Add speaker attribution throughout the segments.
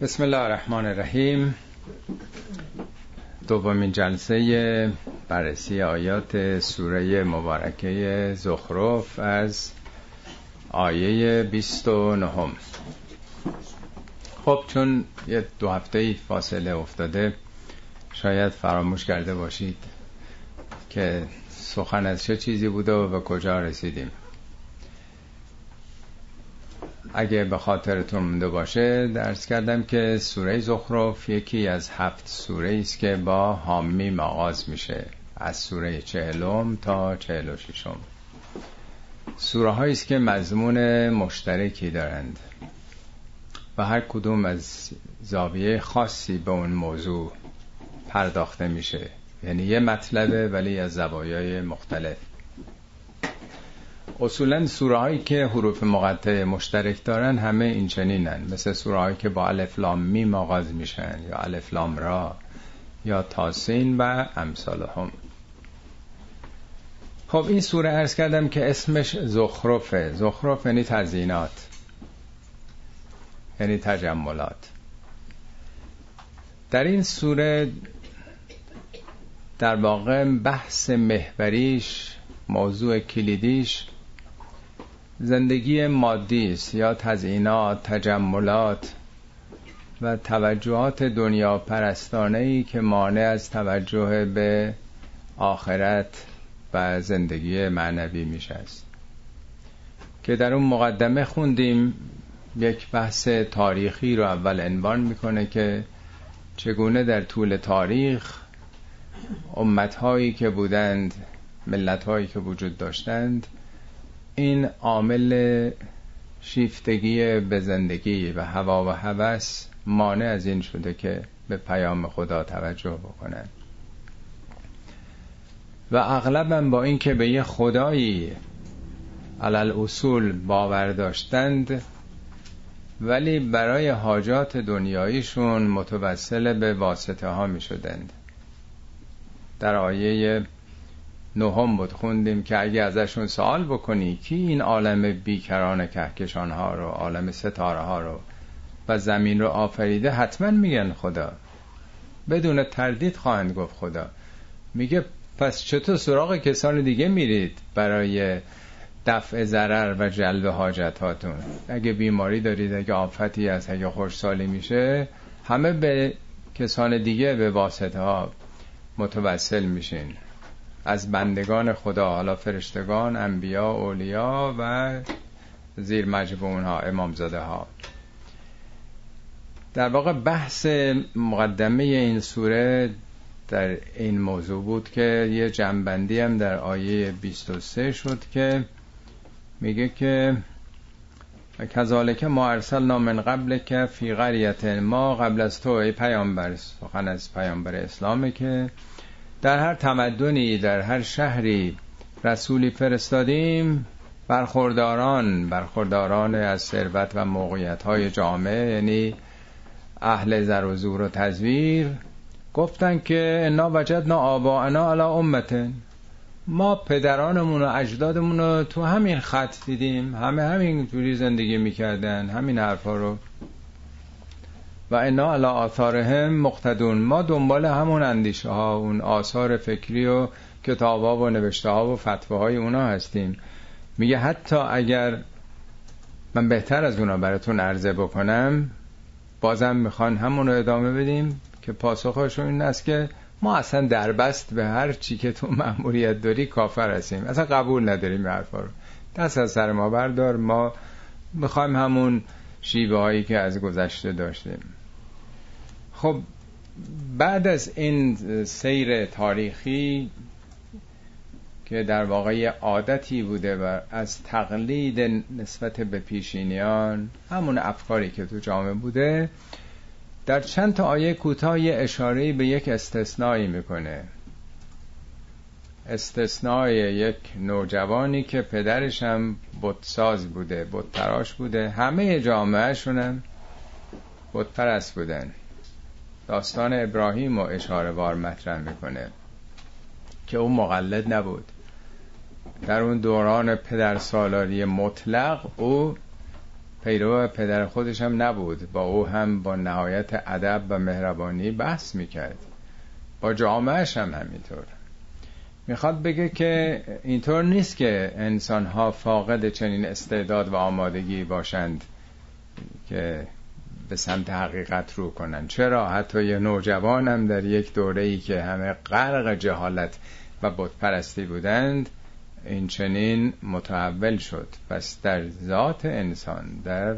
Speaker 1: بسم الله الرحمن الرحیم. دومین جلسه بررسی آیات سوره مبارکه زخرف از آیه 29 خب چون یه دو هفته فاصله افتاده شاید فراموش کرده باشید که سخن از چه چیزی بوده و به کجا رسیدیم. اگه به خاطرتون مونده باشه درس کردم که سوره زخرف یکی از هفت سوره است که با حامیم آغاز میشه از سوره چهلم تا چهل و ششم. سوره است که مضمون مشترکی دارند و هر کدوم از زاویه خاصی به اون موضوع پرداخته میشه. یعنی یه مطلبه ولی از زوایای مختلف. اصولا سوره هایی که حروف مقطع مشترک دارن همه این چنینن مثل سوره هایی که با الف لام میم آغاز میشن یا الف لام را یا تاسین و امثال هم خب این سوره ارز کردم که اسمش زخرفه. زخرف یعنی تزینات یعنی تجملات. در این سوره در واقع بحث محوریش موضوع کلیدیش زندگی مادی است یا تزئینات تجملات و توجهات دنیا پرستانه ای که مانع از توجه به آخرت و زندگی معنوی میشه است. که در اون مقدمه خوندیم یک بحث تاریخی رو اول عنوان می‌کنه که چگونه در طول تاریخ امتهایی که بودند ملتهایی که وجود داشتند این عامل شیفتگی به زندگی و هوا و هوس مانع از این شده که به پیام خدا توجه بکنن. و اغلبم با اینکه به یه خدایی علل اصول باور داشتند ولی برای حاجات دنیاییشون متوسل به واسطه ها می شدند در آیه نهم بود. خوندیم که اگه ازشون سوال بکنی کی این عالم بیکران کهکشان ها رو عالم ستاره ها رو و زمین رو آفریده؟ حتما میگن خدا. بدون تردید خواهند گفت خدا. میگه پس چطور سراغ کسان دیگه میرید برای دفع ضرر و جلب حاجت هاتون اگه بیماری دارید اگه آفتی هست اگه خوشسالی میشه همه به کسان دیگه به واسطه ها متوسل میشین. از بندگان خدا حالا فرشتگان انبیا اولیا و زیر مجبون ها امامزاده ها. در واقع بحث مقدمه این سوره در این موضوع بود که یه جنبندی هم در آیه 23 شد که میگه که کذالک ما ارسلنا من قبل که فی قریت ما قبل از تو ای پیامبر سخن از پیامبر اسلامه که در هر تمدنی در هر شهری رسولی فرستادیم برخورداران برخورداران از ثروت و موقعیت های جامعه یعنی اهل زر و زور و تزویر گفتن که انا وجدنا آباءنا علی امتن. ما پدرانمون و اجدادمون رو تو همین خط دیدیم همه همین جوری زندگی می‌کردن همین حرفا رو. و انا علی آثارهم مقتدون. ما دنبال همون اندیشه ها اون آثار فکری و کتاب ها و نوشته ها و فتوه های اونا هستیم. میگه حتی اگر من بهتر از اونا براتون عرضه بکنم بازم می‌خوان همون رو ادامه بدیم که پاسخشون این است که ما اصلا دربست به هر چی که تو مأموریت داری کافر هستیم. اصلا قبول نداریم حرفا رو. دست از سر ما بردار. ما می‌خوایم همون شیوه هایی که از گذشته داشتیم خب بعد از این سیر تاریخی که در واقع عادتی بوده و از تقلید نسبت به پیشینیان همون افکاری که تو جامعه بوده در چند تا آیه کوتاه اشاره به یک استثنایی می‌کنه. استثنای یک نوجوانی که پدرش هم بتساز بوده بتتراش بوده. همه جامعهشون هم بتپرست بودن. داستان ابراهیم و اشاره وار مطرح می‌کنه که او مقلد نبود. در اون دوران پدر سالاری مطلق او پیرو پدر خودش هم نبود. با او هم با نهایت ادب و مهربانی بحث می‌کرد. با جامعهش هم همینطور. می‌خواد بگه که اینطور نیست که انسان ها فاقد چنین استعداد و آمادگی باشند که به سمت حقیقت رو کنن چرا؟ حتی یه هم در یک دوره ای که همه غرق جهالت و بتپرستی بودند این چنین متحول شد. پس در ذات انسان در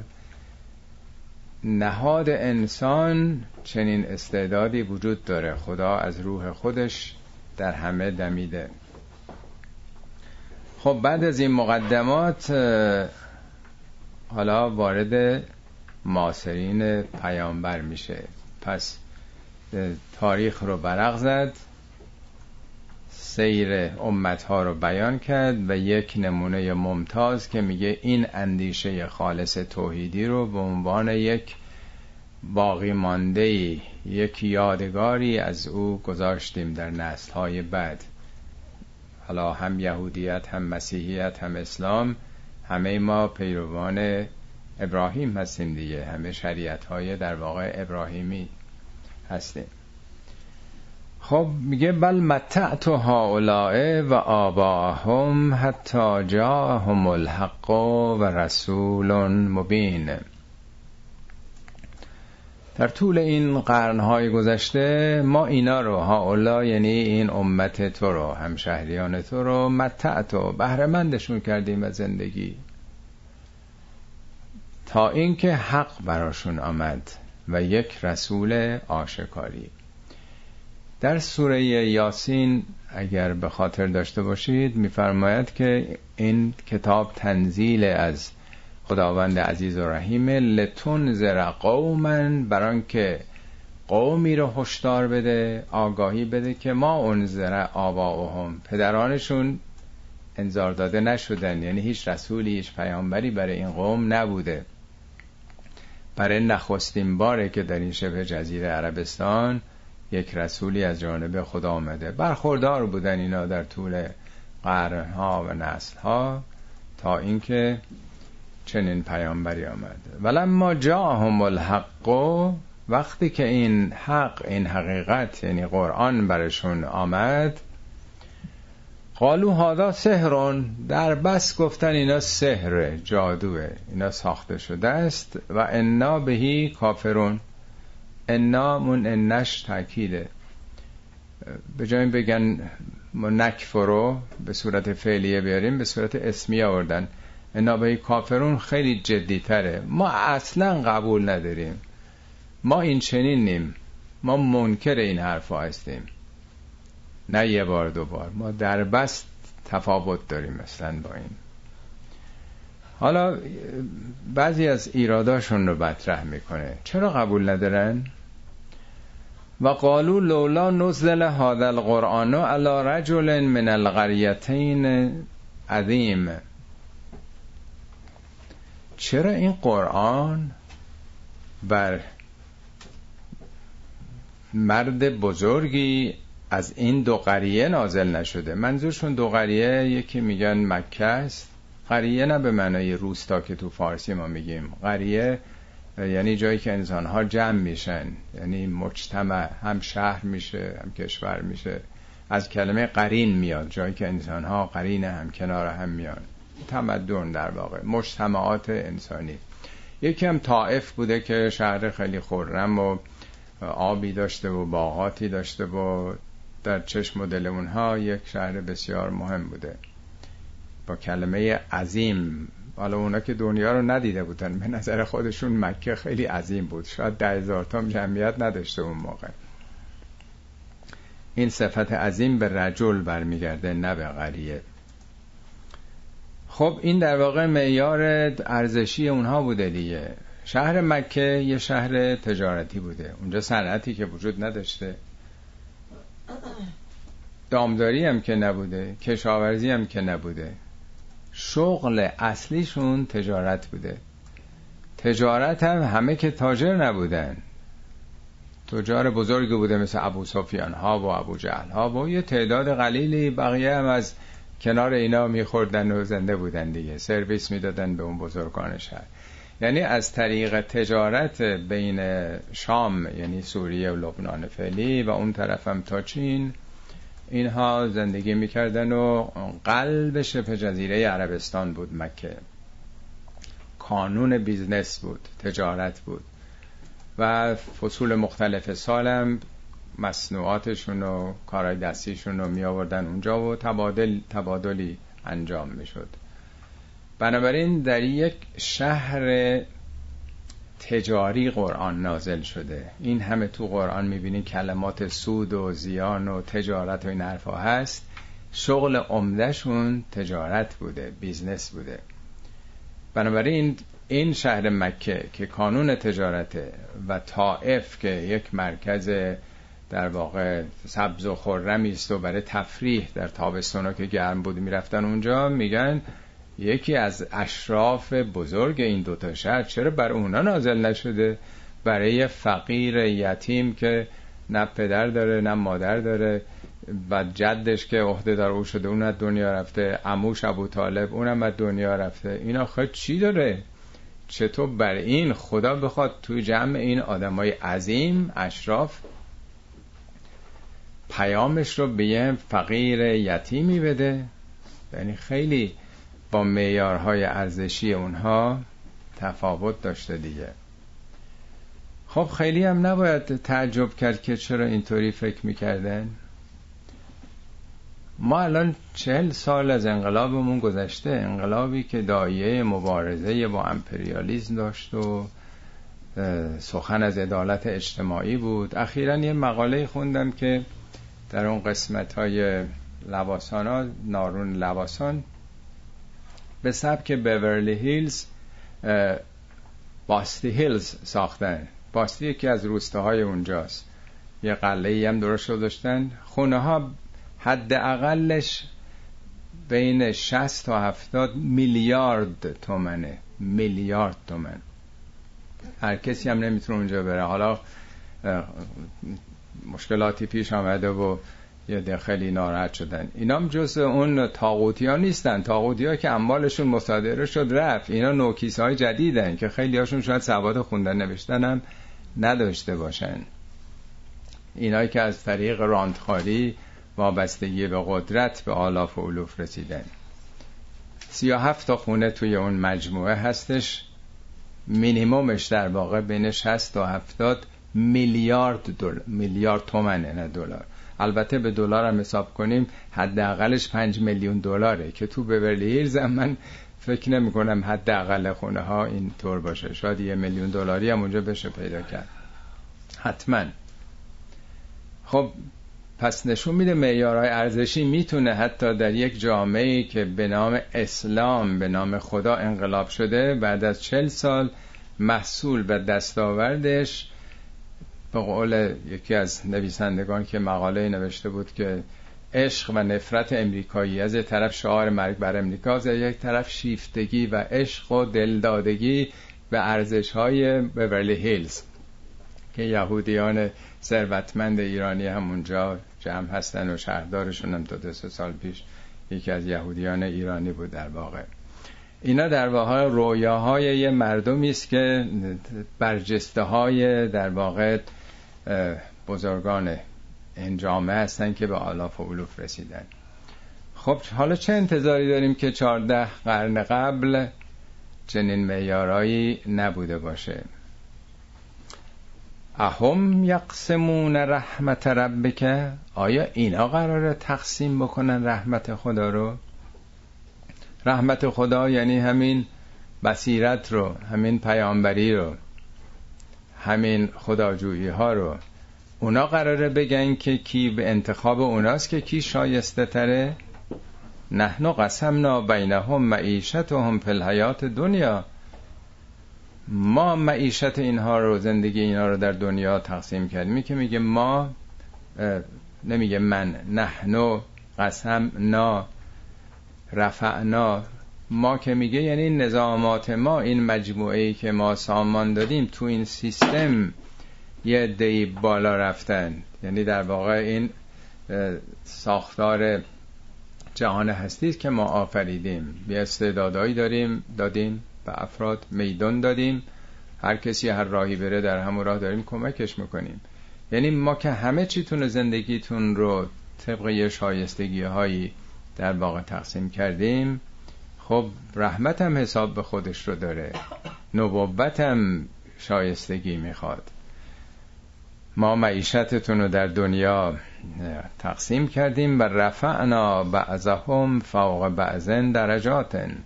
Speaker 1: نهاد انسان چنین استعدادی وجود داره. خدا از روح خودش در همه دمیده. خب بعد از این مقدمات حالا وارد ماسرین پیامبر میشه. پس تاریخ رو برق زد سیر امتها رو بیان کرد و یک نمونه ممتاز که میگه این اندیشه خالص توحیدی رو به عنوان یک باقی مانده یک یادگاری از او گذاشتیم در نسل های بعد. حالا هم یهودیت هم مسیحیت هم اسلام همه ما پیروان ابراهیم هستیم دیگه. همه شریعت های در واقع ابراهیمی هستیم. خب میگه بل متعت هؤلاء و آباهم حتی جاهم الحق و رسول مبین. در طول این قرنهای گذشته ما اینا رو هاولا یعنی این امت تو رو همشهریان تو رو متعت و بهرمندشون کردیم از زندگی. تا اینکه حق براشون آمد و یک رسول آشکاری. در سوره یاسین اگر به خاطر داشته باشید میفرماید که این کتاب تنزیل از خداوند عزیز و رحیم لتون زر قومن بران که قومی رو هشدار بده آگاهی بده که ما انذر آباؤهم. پدرانشون انذار داده نشدن یعنی هیچ رسولی هیچ پیامبری برای این قوم نبوده. برای نخستین باره که در این شبه جزیره عربستان یک رسولی از جانب خدا آمده. برخوردار بودن اینا در طول قرنها و نسلها تا اینکه چنین پیامبری آمد ولما جاهم الحق وقتی که این حق این حقیقت یعنی قرآن برشون آمد قالو هادا سهرون در بس گفتن اینا سهره جادوه اینا ساخته شده است و انا بهی کافرون. انا من انش تاکیده به جای بگن نکفرو به صورت فعلیه بیاریم به صورت اسمی آوردن. انا بهی کافرون خیلی جدی تره ما اصلا قبول نداریم. ما این چنین نیم. ما منکر این حرف هستیم. نه یه بار دو بار. ما در بست تفاوت داریم مثلا با این. حالا بعضی از ایراداشون رو مطرح می‌کنه. چرا قبول ندارن؟ و قالو لولا نزل هذا القرآن على رجل من القریتین عظیم. چرا این قرآن بر مرد بزرگی از این دو قریه نازل نشده؟ منظورشون دو قریه یکی میگن مکه است. قریه نه به معنای روستا که تو فارسی ما میگیم. قریه یعنی جایی که انسان ها جمع میشن. یعنی مجتمع هم شهر میشه هم کشور میشه. از کلمه قرین میاد. جایی که انسان ها قرین هم کنار هم میان. تمدن در واقع مجتمعات انسانی. یکی هم طائف بوده که شهر خیلی خورم و آبی داشته و باغاتی داشته و در چشم و دل اونها یک شهر بسیار مهم بوده. با کلمه عظیم حالا اونا که دنیا رو ندیده بودن به نظر خودشون مکه خیلی عظیم بود. شاید ده هزار تا جمعیت نداشته اون موقع. این صفت عظیم به رجل برمیگرده نه به قریه. خب این در واقع معیار ارزشی اونها بوده دیگه. شهر مکه یه شهر تجارتی بوده. اونجا صنعتی که وجود نداشته. دامداری هم که نبوده کشاورزی هم که نبوده. شغل اصلیشون تجارت بوده. تجارت هم همه که تاجر نبودن. تجار بزرگی بوده مثل ابو سفیان ها و ابو جهل ها و یه تعداد قلیلی بقیه هم از کنار اینا میخوردن و زنده بودن دیگه. سرویس می‌دادن به اون بزرگان شهر. یعنی از طریق تجارت بین شام یعنی سوریه و لبنان فعلی و اون طرفم تا چین اینها زندگی می‌کردن و قلب شبه جزیره عربستان بود مکه. کانون business بود تجارت بود. و فصول مختلف سالم مصنوعاتشون و کارهای دستیشون رو می آوردن اونجا و تبادل تبادلی انجام می شد بنابراین در یک شهر تجاری قرآن نازل شده. این همه تو قرآن می‌بینین کلمات سود و زیان و تجارت و این حرفا هست. شغل عمدهشون تجارت بوده business بوده. بنابراین این شهر مکه که کانون تجارته و طائف که یک مرکز در واقع سبز و خرمی است و برای تفریح در تابستونا که گرم بود می‌رفتن اونجا میگن یکی از اشراف بزرگ این دوتا شهر چرا بر اونا نازل نشده؟ برای فقیر یتیم که نه پدر داره نه مادر داره و جدش که عهده دار او شده اون از دنیا رفته عموش ابو طالب اونم از دنیا رفته. این آخه چی داره؟ چطور بر این خدا بخواد توی جمع این آدمای عظیم اشراف پیامش رو به یه فقیر یتیمی بده. یعنی خیلی با معیارهای ارزشی اونها تفاوت داشته دیگه. خب خیلی هم نباید تعجب کرد که چرا اینطوری فکر می‌کردن. ما الان چهل سال از انقلابمون گذشته. انقلابی که دایه مبارزه با امپریالیزم داشت و سخن از عدالت اجتماعی بود. اخیرا یه مقاله خوندم که در اون قسمت های لباسان ها نارون لباسان به سبک بورلی هیلز باستی هیلز ساختن. باستی یکی از روستاهای اونجاست. یه قله هم درست داشتن خونه ها حد اقلش بین 60 تا 70 میلیارد تومنه. میلیارد تومن. هر کسی هم نمی‌تونه اونجا بره. حالا مشکلاتی پیش آمده و یه ده خیلی ناراحت شدن. اینا هم جز اون تاغوتی ها نیستن. تاغوتی ها که اموالشون مصادره شد رفت. اینا نوکیس های جدیدن که خیلی هاشون شاید سواد خوندن نوشتن هم نداشته باشن. اینایی که از طریق راندخاری وابستگی به قدرت به آلاف و علوف رسیدن. سی و هفت تا خونه توی اون مجموعه هستش. مینیمومش در واقع بین 60 تا 70 میلیارد دلار میلیارد تومنه نه دلار. البته به دلار هم حساب کنیم حداقلش 5 میلیون دلاره که تو بورلی هیلز من فکر نمی کنم حداقل خونه ها این طور باشه. شاید یه میلیون دلاری هم اونجا بشه پیدا کرد. حتما. خب پس نشون میده معیارهای ارزشی می‌تونه حتی در یک جامعه که به نام اسلام به نام خدا انقلاب شده بعد از چل سال محصول و دستاوردش به قول یکی از نویسندگان که مقاله نوشته بود که عشق و نفرت امریکایی از یک طرف شعار مرگ بر امریکا از یک طرف شیفتگی و عشق و دلدادگی به ارزش های بورلی هیلز که یهودیان ثروتمند ایرانی هم اونجا جمع هستن و شهردارشون هم تا دو سال پیش یکی از یهودیان ایرانی بود در واقع. اینا در واقع رویاهای یه مردمی است که برجسته های در واقع بزرگان این جامعه هستن که به آلاف و علوف رسیدن. خب حالا چه انتظاری داریم که چارده قرن قبل چنین معیارایی نبوده باشه؟ اهم یقسمون رحمت ربک؟ آیا اینا قراره تقسیم بکنن رحمت خدا رو؟ رحمت خدا یعنی همین بصیرت رو همین پیامبری رو. همین خداجویی ها رو. اونا قراره بگن که کی به انتخاب اوناست که کی شایسته تره. نحنو قسمنا بینهم معیشتهم فی الحیات دنیا. ما معیشت اینها رو زندگی اینها رو در دنیا تقسیم کردیم. که میگه ما نمیگه من. نحنو قسم نا رفعنا. ما که میگه یعنی نظامات ما این مجموعه ای که ما سامان دادیم تو این سیستم یه دی بالا رفتن. یعنی در واقع این ساختار جهان هستی که ما آفریدیم. یه استعدادایی داریم دادیم به افراد میدان دادیم. هر کسی هر راهی بره در همون راه داریم کمکش می‌کنیم. یعنی ما که همه چیتون زندگیتون رو طبق یه شایستگی هایی در واقع تقسیم کردیم خب رحمت هم حساب به خودش رو داره. نبوت هم شایستگی می‌خواد. ما معیشتتون رو در دنیا تقسیم کردیم و رفعنا بعضهم فوق بعضن درجاتن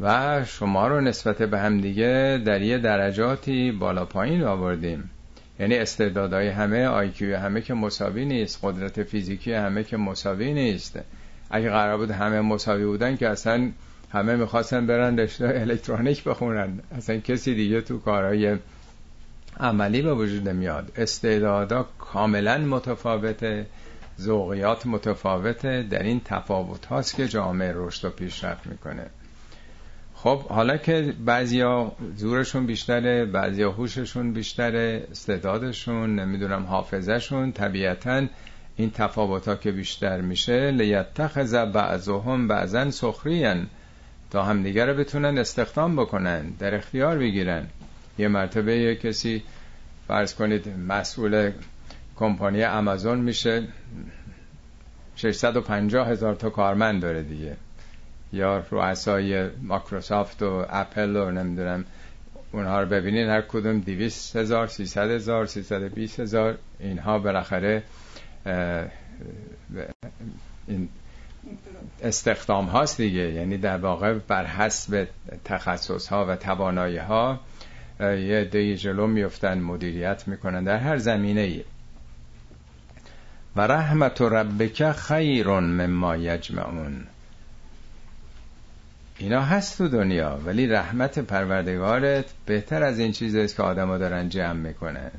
Speaker 1: و شما رو نسبت به هم دیگه در یه درجاتی بالا پایین آوردیم. یعنی استعدادهای همه آیکیو همه که مساوی نیست قدرت فیزیکی همه که مساوی نیست. اگه قرار بود همه مساوی بودن که اصلا همه می‌خواستن برن رشته الکترونیک بخونن. اصلا کسی دیگه تو کارهای عملی به وجود میاد استعدادا کاملا متفاوته ذوقیات متفاوته. در این تفاوت هاست که جامعه رشد و پیشرفت می‌کنه. خب حالا که بعضیا زورشون بیشتره بعضیا هوششون بیشتره استعدادشون نمی‌دونم حافظهشون طبیعتا این تفاوت ها که بیشتر میشه لیتخذ بعضهم بعضا سخرین تا همدیگه رو بتونن استخدام بکنن در اختیار بگیرن. یه مرتبه یه کسی فرض کنید مسئول کمپانی امازون میشه 650 هزار تا کارمند داره دیگه. یا رؤسای مایکروسافت و اپل و نمی‌دونم اونها رو ببینین هر کدوم 200 هزار 300 هزار 320 هزار اینها بالاخره این استخدام هاست دیگه. یعنی در واقع بر حسب تخصص ها و توانایی ها یه دی جلو میفتن مدیریت می‌کنن در هر زمینه ای و رحمت ربک خیر مما یجمعون. اینا هست تو دنیا ولی رحمت پروردگارت بهتر از این چیزی است که آدما دارن جمع می‌کنن.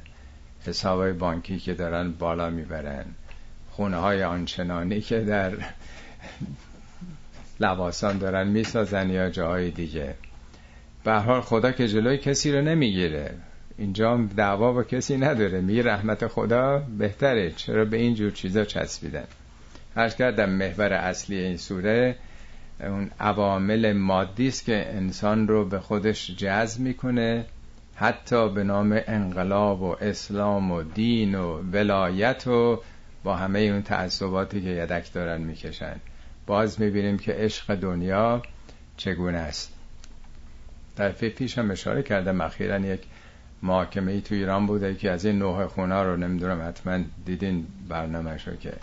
Speaker 1: حسابای بانکی که دارن بالا می‌برن. خونه های آنچنانی که در لباسان دارن می‌سازن یا جاهای دیگه. به حال خدا که جلوی کسی رو نمی‌گیره. اینجا دعوا با کسی نداره. می رحمت خدا بهتره. چرا به این جور چیزا چسبیدن؟ هر کردم محور اصلی این سوره اون عوامل مادی است که انسان رو به خودش جذب می‌کنه. حتی به نام انقلاب و اسلام و دین و ولایت و با همه اون تعصباتی که یدک دارن می‌کشن. باز می‌بینیم که عشق دنیا چگونه است. در پیش هم اشاره کردم اخیرا یک محاکمه ای تو ایران بوده که از این نوع خونه رو نمی‌دونم حتما دیدین برنامه شو که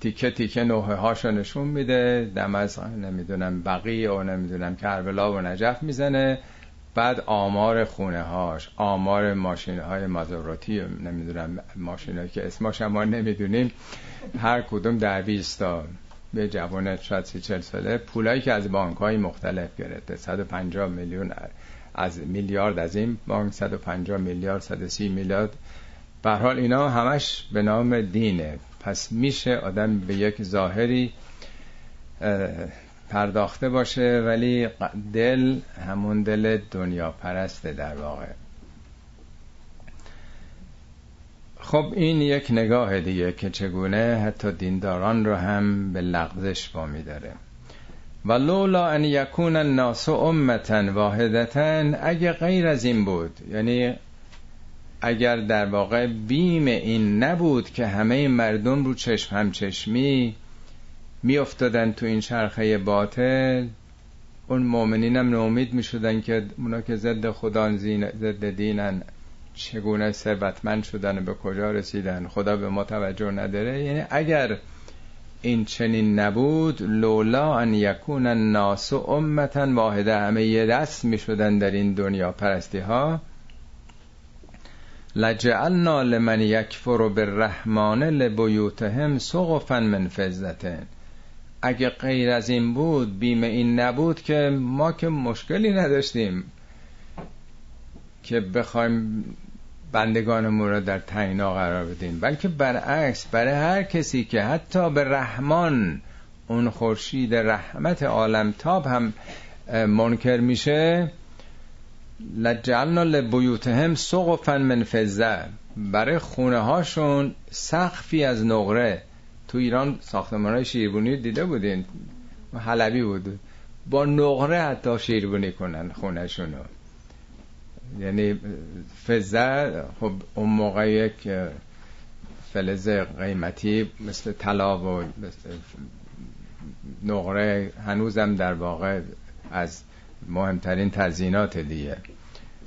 Speaker 1: تیکه تیکه نوحه هاشو نشون میده. دم از نمی‌دونم بقی و نمی‌دونم کربلا و نجف می‌زنه. بعد آمار خونه هاش آمار ماشین های مازوراتی نمی‌دونم ماشین که اسماش ما نمی‌دونیم هر کدوم در تا به جوان شاید سی چل ساله. پولایی که از بانک های مختلف گرفته 150 میلیون از میلیارد از این بانک 150 میلیارد 130 میلیارد. به حال اینا همش به نام دینه. پس میشه آدم به یک ظاهری پرداخته باشه ولی دل همون دل دنیا پرسته در واقع. خب این یک نگاه دیگه که چگونه حتی دینداران رو هم به لغزش با داره. و لولا ان یکون الناس امتا واحدتا اگه غیر از این بود یعنی اگر در واقع بیم این نبود که همه مردم رو چشم هم چشمی میافتادن تو این چرخه باطل. اون مؤمنین هم نومید می شدن که اونا که ضد خدا ضد دینن چگونه ثروتمند شدن به کجا رسیدن؟ خدا به ما توجه نداره. یعنی اگر این چنین نبود لولا ان یکون الناس امتا واحده همه یه دست می شدن در این دنیا. پرستی ها لجعلنا لمن یکفر بالرحمن لبیوتهم سقفا من فضتن اگه غیر از این بود بیم این نبود که ما که مشکلی نداشتیم که بخوایم بندگانمون را در تنگنا قرار بدیم. بلکه برعکس برای هر کسی که حتی به رحمان اون خورشید رحمت عالم تاب هم منکر میشه لجعلنا لبیوتهم سقفا من فضه برای خونه هاشون سقفی از نقره. تو ایران ساختمان های شیربونی دیده بودین؟ حلبی بود. با نقره حتی شیرگونی کنن خونشونو یعنی فزه خب اون موقع یک فلز قیمتی مثل طلا و نقره هنوزم در واقع از مهمترین تزینات دیگه.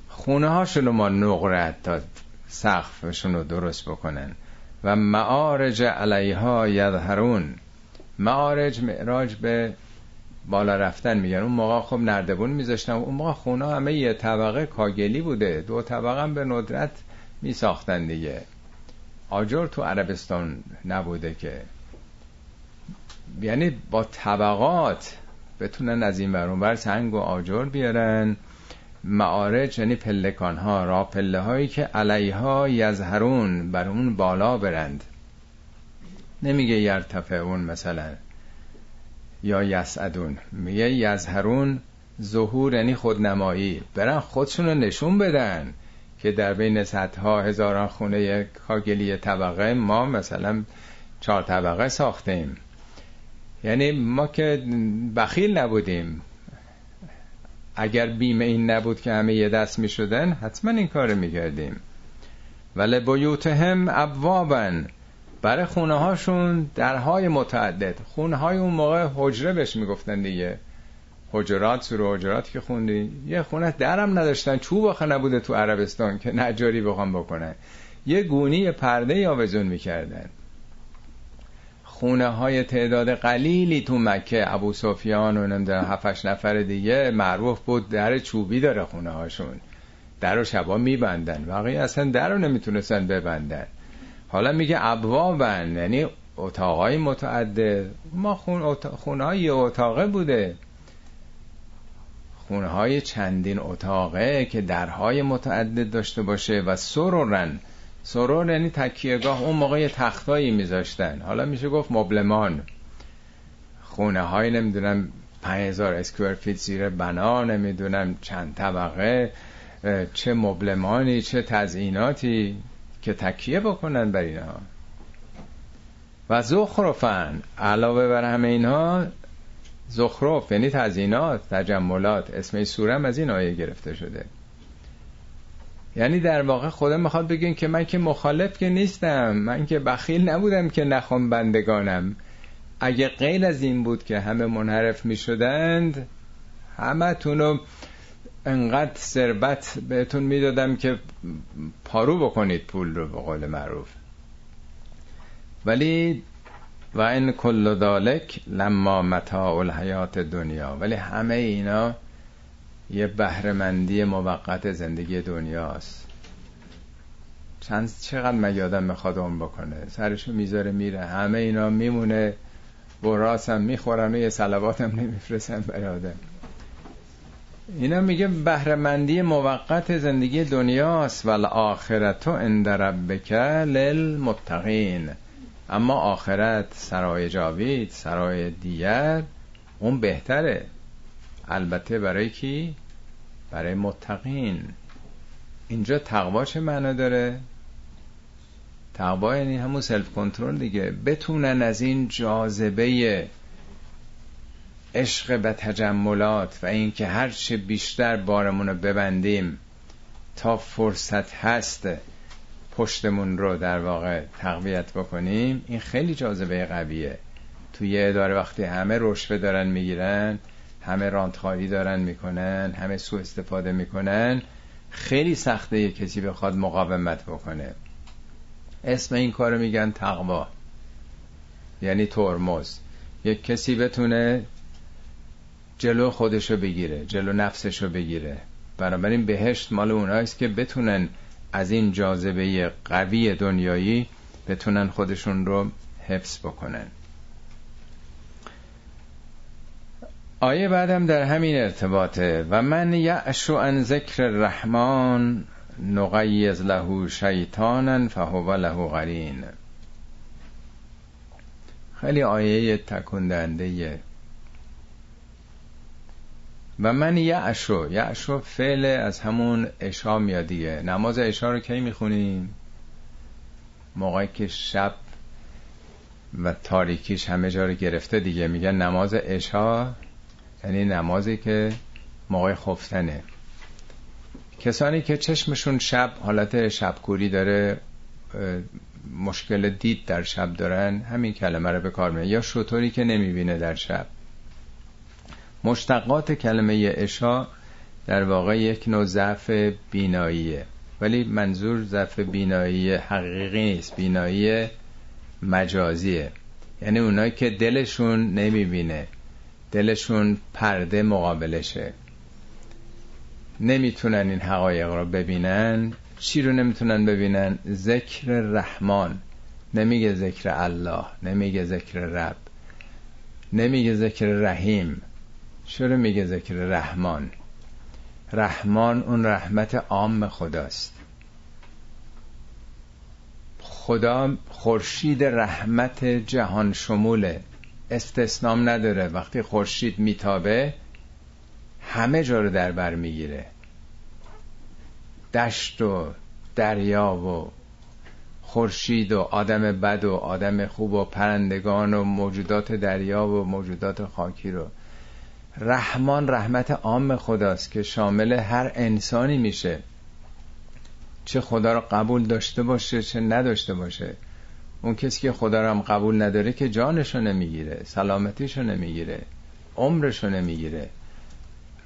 Speaker 1: خونه هاشون ما نقره تا سقفشون رو درست بکنن. و معارج علیها یظهرون. معارج معراج به بالا رفتن میگن. اون موقع خب نردبون میذاشتن. اون موقع خونه همه یه طبقه کاگلی بوده. دو طبقه هم به ندرت میساختن دیگه. آجر تو عربستان نبوده که. یعنی با طبقات بتونن از این برون بر سنگ و آجر بیارن. معارج یعنی پلکان ها را پله هایی که علیها یزهرون بر اون بالا برند. نمیگه یرتفعون مثلا یا یسعدون. میگه یزهرون ظهور یعنی خودنمایی. برن خودشون رو نشون بدن که در بین صدها هزاران خونه کاگلی طبقه ما مثلا چهار طبقه ساختیم. یعنی ما که بخیل نبودیم. اگر بیمه این نبود که همه یه دست می شدن حتما این کار می کردیم. ولی بیوتهم ابوابن برای خونه هاشون درهای متعدد. خونه های اون موقع حجره بهش می‌گفتن دیگه. حجرات سور حجرات که خوندی. یه خونه درم نداشتن. چوب آخه نبوده تو عربستان که نجاری بخوام بکنن. یه گونی پرده آویزون می‌کردن خونه های تعداد قلیلی تو مکه. ابو سفیان و نمی‌دونم هفتش نفر دیگه معروف بود در چوبی داره خونه هاشون در و شبا میبندن. واقعی اصلا در رو نمی‌تونستن ببندن. حالا میگه ابوابن یعنی اتاقای متعدد. ما خون خونه های اتاقه بوده. خونه های چندین اتاقه که درهای متعدد داشته باشه و سرورن. سرور یعنی تکیهگاه. اون موقع یه تختایی میذاشتن. حالا میشه گفت مبلمان. خونه های نمی‌دونم 5000 اسکوئر فیت زیر بنا نمی‌دونم چند طبقه چه مبلمانی چه تزئیناتی که تکیه بکنن بر اینها و زخرفن. علاوه بر همه اینها زخرف یعنی تزینات تجملات. اسم سورم از این آیه گرفته شده. یعنی در واقع خدا می‌خواد بگین که من که مخالف که نیستم. من که بخیل نبودم که نخوام بندگانم. اگه غیر از این بود که همه منحرف می‌شدند همه تونو انقدر ثروت بهتون می‌دادم که پارو بکنید پول رو به قول معروف. ولی و این کل دالک لما متاع الحیات دنیا. ولی همه اینا یه بهرهمندی موقت زندگی دنیاست. چند چقدر مگه آدم می‌خواد اون بکنه؟ سرشو می‌ذاره میره. همه اینا میمونه. براس می‌خورن و یه سلوات هم نمیفرسن برای آدم. اینا میگه بهرهمندی موقت زندگی دنیاست. و آخرتو عند ربک للمتقین. اما آخرت سرای جاوید سرای دیگر اون بهتره. البته برای کی؟ برای متقین. اینجا تقوا چه معنا داره؟ تقوا یعنی همون سلف کنترل دیگه. بتونن از این جاذبه عشق به تجملات و اینکه هر چه بیشتر بارمون رو ببندیم تا فرصت هست پشتمون رو در واقع تقویت بکنیم این خیلی جاذبه قویه. توی اداره وقتی همه رشوه دارن می‌گیرن همه رانتخاری دارن می‌کنن همه سوء استفاده می‌کنن. خیلی سخته یه کسی بخواد مقاومت بکنه. اسم این کارو میگن تقوا. یعنی ترمز. یک کسی بتونه جلو خودشو بگیره جلو نفسشو بگیره. بنابراین بهشت مال اوناییست که بتونن از این جاذبه قوی دنیایی بتونن خودشون رو حفظ بکنن. آیه بعدم در همین ارتباطه. و من یعشو ان ذکر الرحمن نقیز له شیطانا فهو له قرین. خیلی آیه تکندنده و من یعشو. یعشو فعل از همون اشا میاد نماز اشا رو کی می‌خونیم؟ موقعی که شب و تاریکیش همه جا رو گرفته دیگه. میگن نماز اشا یعنی نمازی که موقع خفتنه. کسانی که چشمشون شب حالت شبکوری داره مشکل دید در شب دارن همین کلمه رو به کار می‌برن. یا شطوری که نمی‌بینه در شب. مشتقات کلمه اشا در واقع یک نوع ضعف بیناییه. ولی منظور ضعف بینایی حقیقی نیست بینایی مجازیه. یعنی اونایی که دلشون نمی‌بینه. دلشون پرده مقابلشه نمی‌تونن این حقایق رو ببینن. چی رو نمی‌تونن ببینن؟ ذکر رحمان. نمیگه ذکر الله. نمیگه ذکر رب. نمیگه ذکر رحیم. چرا میگه ذکر رحمان. رحمان اون رحمت عام خداست. خدا خورشید رحمت جهان شموله. استثنام نداره. وقتی خورشید میتابه همه جا رو در بر می‌گیره. دشت و دریا و خورشید و آدم بد و آدم خوب و پرندگان و موجودات دریا و موجودات خاکی رو. رحمان رحمت عام خداست که شامل هر انسانی میشه. چه خدا رو قبول داشته باشه چه نداشته باشه. اون کسی که خدا رو هم قبول نداره که جانشو نمی‌گیره سلامتیشو نمی‌گیره عمرشو نمی‌گیره.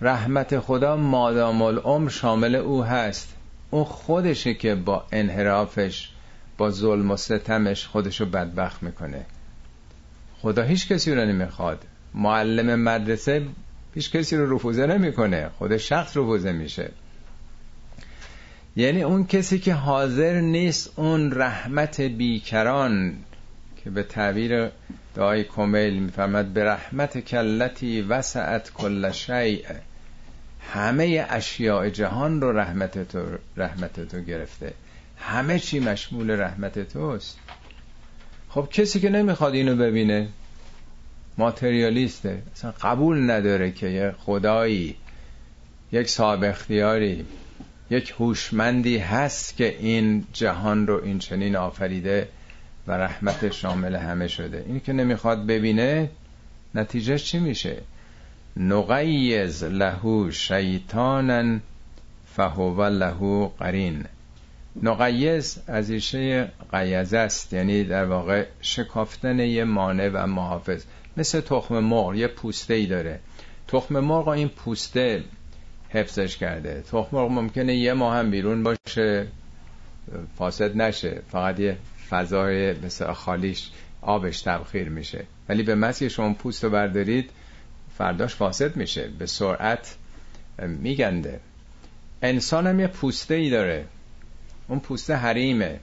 Speaker 1: رحمت خدا مادام العمر شامل او هست. اون خودشه که با انحرافش با ظلم و ستمش خودشو بدبخت می‌کنه. خدا هیچ کسی رو نمی‌خواد. معلم مدرسه هیچ کسی رو رفوزه نمی‌کنه. خود شخص رفوزه میشه. یعنی اون کسی که حاضر نیست اون رحمت بیکران که به تعبیر دعای کمیل می‌فهمد به رحمت کلتی وسعت کل شیء. همه اشیاء جهان رو رحمت تو رحمت تو گرفته. همه چی مشمول رحمت توست. خب کسی که نمی‌خواد اینو ببینه ماتریالیسته. اصلا قبول نداره که یه خدایی یک صاحب اختیاری یک هوشمندی هست که این جهان رو این چنین آفریده و رحمت شامل همه شده. این که نمی‌خواد ببینه نتیجه چی میشه؟ نقیز له شیطانا فهو له قرین. نقیز از ایشه قیزه است یعنی در واقع شکافتن یه مانع و محافظ. مثل تخم مرغ یه پوسته ای داره. تخم مرغ این پوسته حفظش کرده. تخم مرغ ممکنه یه ماه هم بیرون باشه فاسد نشه. فقط یه فضای مثل خالیش آبش تبخیر میشه. ولی به مسیح شما پوست رو بردارید فرداش فاسد میشه. به سرعت میگنده. انسان هم یه پوسته ای داره. اون پوسته حریمه.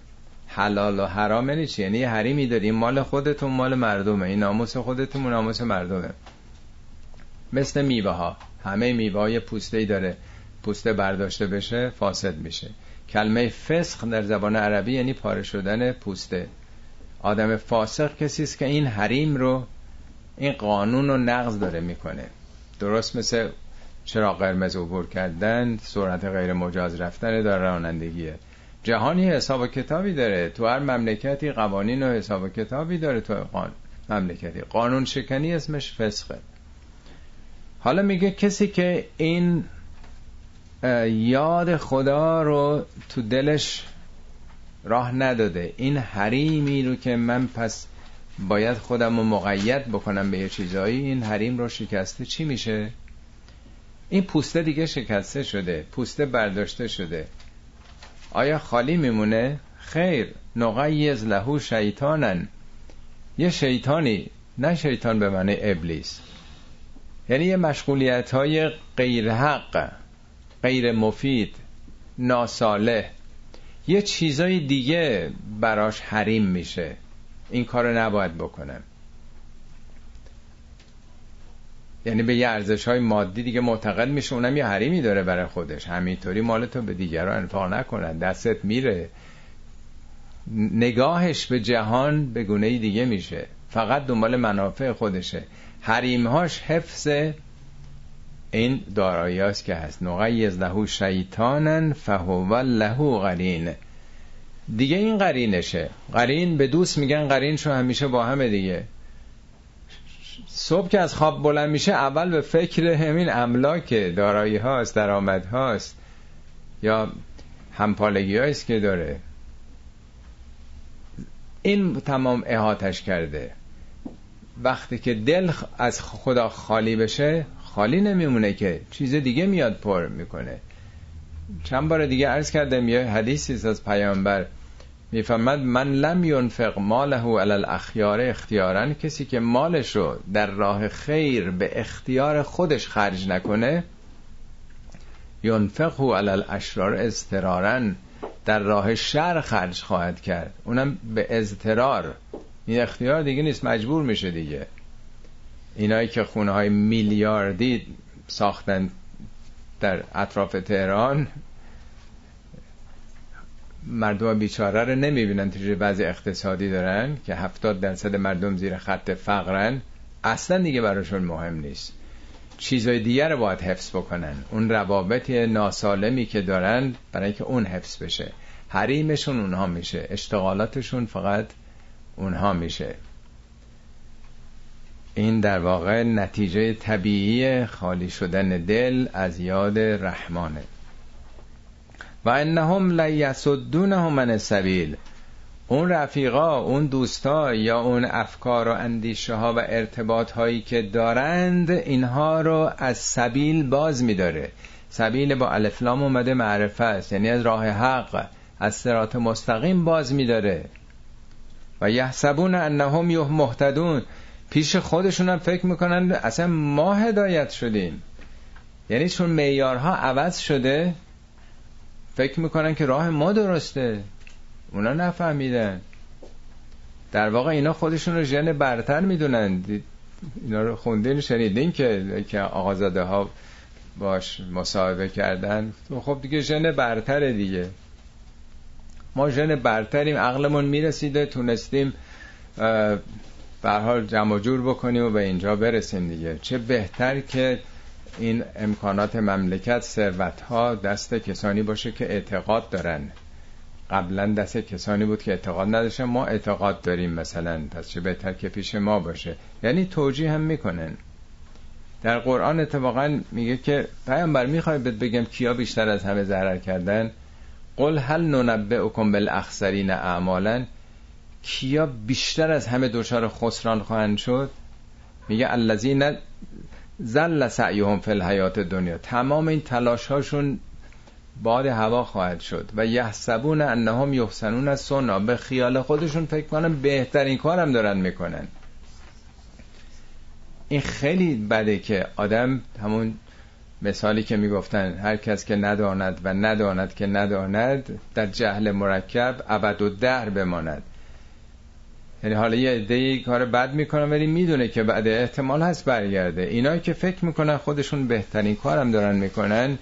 Speaker 1: حلال و حرام یعنی چی؟ یعنی حریمی داری. مال خودتون مال مردمه. این ناموس خودتون ناموس مردمه. مثل میوه ها همه میوه های پوسته ای داره. پوسته برداشته بشه فاسد میشه. کلمه فسخ در زبان عربی یعنی پاره شدن پوسته. آدم فاسق کسی است که این حریم رو این قانون رو نقض داره می‌کنه. درست مثل چرا قرمز عبور کردن سرعت غیر مجاز رفتن در رانندگیه. جهانی حساب و کتابی داره. تو هر مملکتی قوانین و حساب و کتابی داره تو قان... مملکتی. قانون شکنی اسمش فسخه. حالا میگه کسی که این یاد خدا رو تو دلش راه نداده این حریمی رو که من پس باید خودم رو مقید بکنم به یه چیزایی این حریم رو شکسته چی میشه؟ این پوسته دیگه شکسته شده پوسته برداشته شده آیا خالی میمونه؟ خیر نقیز لهو شیطانن یه شیطانی نه شیطان به معنی ابلیس یعنی یه مشغولیت های غیر حق غیر مفید ناساله. یه چیزای دیگه براش حریم میشه. این کار نباید بکنم یعنی به یه ارزش های مادی دیگه معتقد میشه اونم یه حریمی داره برای خودش. همینطوری مال تو به دیگران انفاق نکنن. دستت میره. نگاهش به جهان به گونه دیگه میشه. فقط دنبال منافع خودشه. حریمهاش حفظ این دارایی است که هست. نقیز لهو شیطانن فهو له قرین دیگه این قرینشه. قرین به دوست میگن قرین شو همیشه با همه دیگه. صبح که از خواب بلند میشه اول به فکر همین املاک دارایی هاست درآمد هاست. یا همپالگی است که داره. این تمام احاتش کرده. وقتی که دل از خدا خالی بشه خالی نمیمونه که چیز دیگه میاد پر می‌کنه. چند بار دیگه عرض کردم یه حدیثی از پیامبر. می‌فهمد من لم ینفق ماله علی الاخیار اختیارا. کسی که مالش رو در راه خیر به اختیار خودش خرج نکنه ینفقه علی الاشرار اضطرارا در راه شر خرج خواهد کرد. اونم به اضطرار. این اختیار دیگه نیست مجبور میشه دیگه. اینایی که خونه های میلیاردی ساختن در اطراف تهران مردم بیچاره رو نمی‌بینن چه وضع اقتصادی دارن که هفتاد درصد مردم زیر خط فقرن. اصلا دیگه براشون مهم نیست. چیزای دیگر رو باید حفظ بکنن. اون روابط ناسالمی که دارن برای که اون حفظ بشه. حریمشون اونها میشه. اشتغالاتشون فقط اونها میشه. این در واقع نتیجه طبیعی خالی شدن دل از یاد رحمانه. و انهم لیسدونهم من السبیل. اون رفیقا اون دوستا یا اون افکار و اندیشه ها و ارتباط هایی که دارند اینها رو از سبیل باز میداره. سبیل با الفلام اومده معرفه است یعنی از راه حق از سرات مستقیم باز میداره. و یحسبون انهم یه محتدون پیش خودشون هم فکر می‌کنن اصلا ما هدایت شدیم. یعنی چون میارها عوض شده فکر می‌کنن که راه ما درسته. اونا نفهمیدن. در واقع اینا خودشون رو ژن برتر می‌دونن. اینا رو خوندین شنیدین که که آقازاده ها باش مصاحبه کردن. خب دیگه ژن برتره دیگه. ما ژن برتریم عقلمون می‌رسیده تونستیم به حال جمع جور بکنیم و به اینجا برسیم دیگه. چه بهتر که این امکانات مملکت ثروت ها دست کسانی باشه که اعتقاد دارن. قبلا دست کسانی بود که اعتقاد نداشتن ما اعتقاد داریم مثلا. پس چه بهتر که پیش ما باشه؟ یعنی توجیه هم می‌کنن. در قرآن اتفاقا میگه که پیامبر می‌خوای بگم کیا بیشتر از همه ضرر کردن؟ قل هل ننبئکم بالاخسرین اعمالا؟ کیا بیشتر از همه دچار خسران خواهند شد؟ میگه الذین زل سعیهم فی الحیات دنیا. تمام این تلاش هاشون باد هوا خواهد شد و یحسبون انهم یحسنون از سنا به خیال خودشون فکر کنن بهترین کارم دارن می‌کنن. این خیلی بده که آدم همون مثالی که می‌گفتن هر کس که نداند و نداند که نداند در جهل مرکب ابد و در بماند. یعنی حالا یه عده کار بد می‌کنن ولی می‌دونه که بعد احتمال هست برگرده. اینا که فکر می‌کنن خودشون بهترین کارم دارن می‌کنن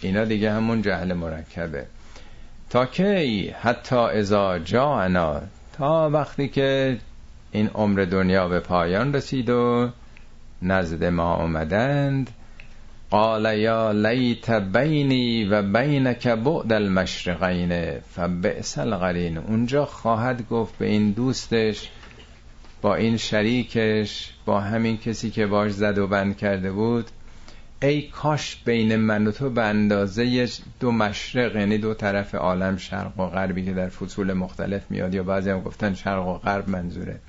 Speaker 1: اینا دیگه همون جهل مرکبه. تا کی؟ حتی ازا جانا تا وقتی که این عمر دنیا به پایان رسید و نزد ما آمدند قال یا لیت بینی و بینک بعد المشرقین فبئس القرین. اونجا خواهد گفت به این دوستش با این شریکش با همین کسی که باش زد و بند کرده بود ای کاش بین من و تو به اندازه دو مشرق یعنی دو طرف عالم شرق و غربی که در فصول مختلف میاد یا بعضی هم گفتن شرق و غرب منظوره.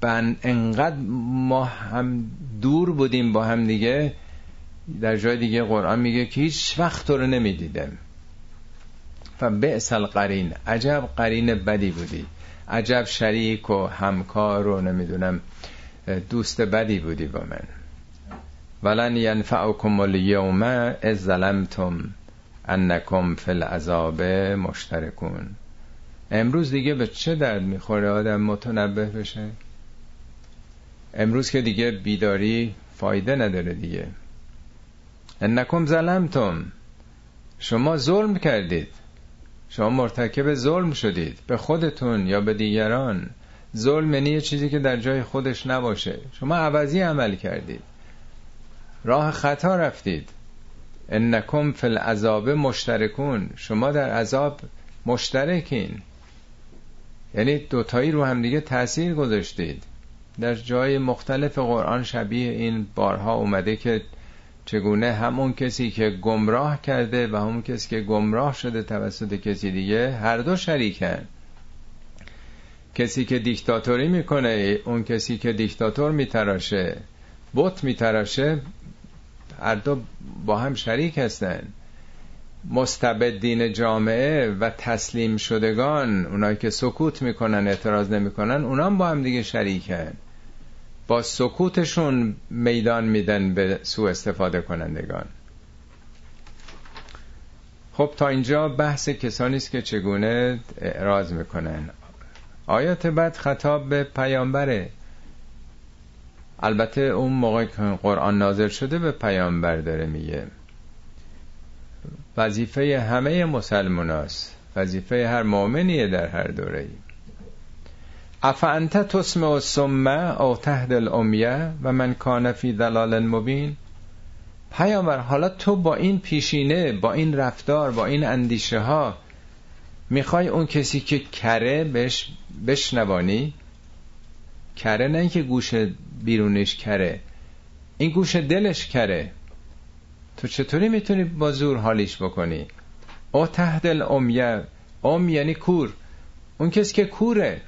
Speaker 1: بن انقدر ما هم دور بودیم با هم دیگه در جای دیگه قرآن میگه که هیچ وقت تو رو نمی‌دیدم. و القرین عجب قرین بدی بودی. عجب شریک و همکار و نمی‌دونم دوست بدی بودی با من. ولن ینفعکم الیوم از ظلمتم انکم فی العذاب مشترکون. امروز دیگه به چه درد می‌خوره آدم متنبه بشه؟ امروز که دیگه بیداری فایده نداره دیگه. انکم ظلمتم. شما ظلم کردید. شما مرتکب ظلم شدید. به خودتون یا به دیگران. ظلم یعنی چیزی که در جای خودش نباشه. شما عوضی عمل کردید. راه خطا رفتید. انکم فی العذاب مشترکون. شما در عذاب مشترکین. یعنی دوتایی رو هم دیگه تاثیر گذاشتید. در جای مختلف قرآن شبیه این بارها اومده که چگونه همون کسی که گمراه کرده و همون کسی که گمراه شده توسط کسی دیگه هر دو شریکن. کسی که دیکتاتوری می‌کنه اون کسی که دیکتاتور میتراشه بت میتراشه هر دو با هم شریک هستن. مستبدین جامعه و تسلیم شدگان اونایی که سکوت می‌کنن اعتراض نمی‌کنن اونا با هم دیگه شریکن. با سکوتشون میدان میدن به سوء استفاده کنندگان. خب تا اینجا بحث کسانی است که چگونه اعراض می‌کنن. آیات بعد خطاب به پیامبره البته اون موقع که قرآن نازل شده به پیامبر داره میگه. وظیفه همه مسلمان است وظیفه هر مؤمنیه در هر دوره ای افانت تسمع و او تهد الامیه و من کان فی دلال مبین. پیامبر حالا تو با این پیشینه با این رفتار با این اندیشه ها می‌خوای اون کسی که کره بش بشنوانی؟ کره نه اینکه گوش بیرونش کره. این گوش دلش کره. تو چطوری می‌تونی با زور حالیش بکنی؟ او تحت الامیه ام یعنی کور. اون کسی که کوره.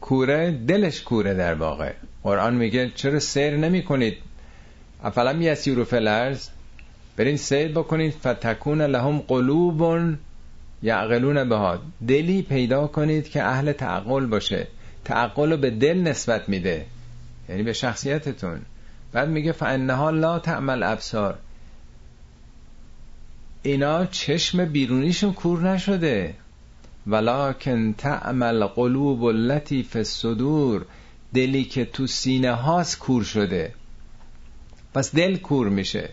Speaker 1: کوره دلش کوره در واقع. قرآن میگه چرا سیر نمی کنید؟ افلم یسیرو فلرز برین سیر بکنید. فتکون لهم قلوب یعقلون بها. دلی پیدا کنید که اهل تعقل باشه. تعقل رو به دل نسبت میده. یعنی به شخصیتتون. بعد میگه فانها لا تعمل ابصار. اینا چشم بیرونیشون کور نشده. ولکن تعمل قلوب التي فی الصدور دلی که تو سینه هاست کور شده. پس دل کور میشه.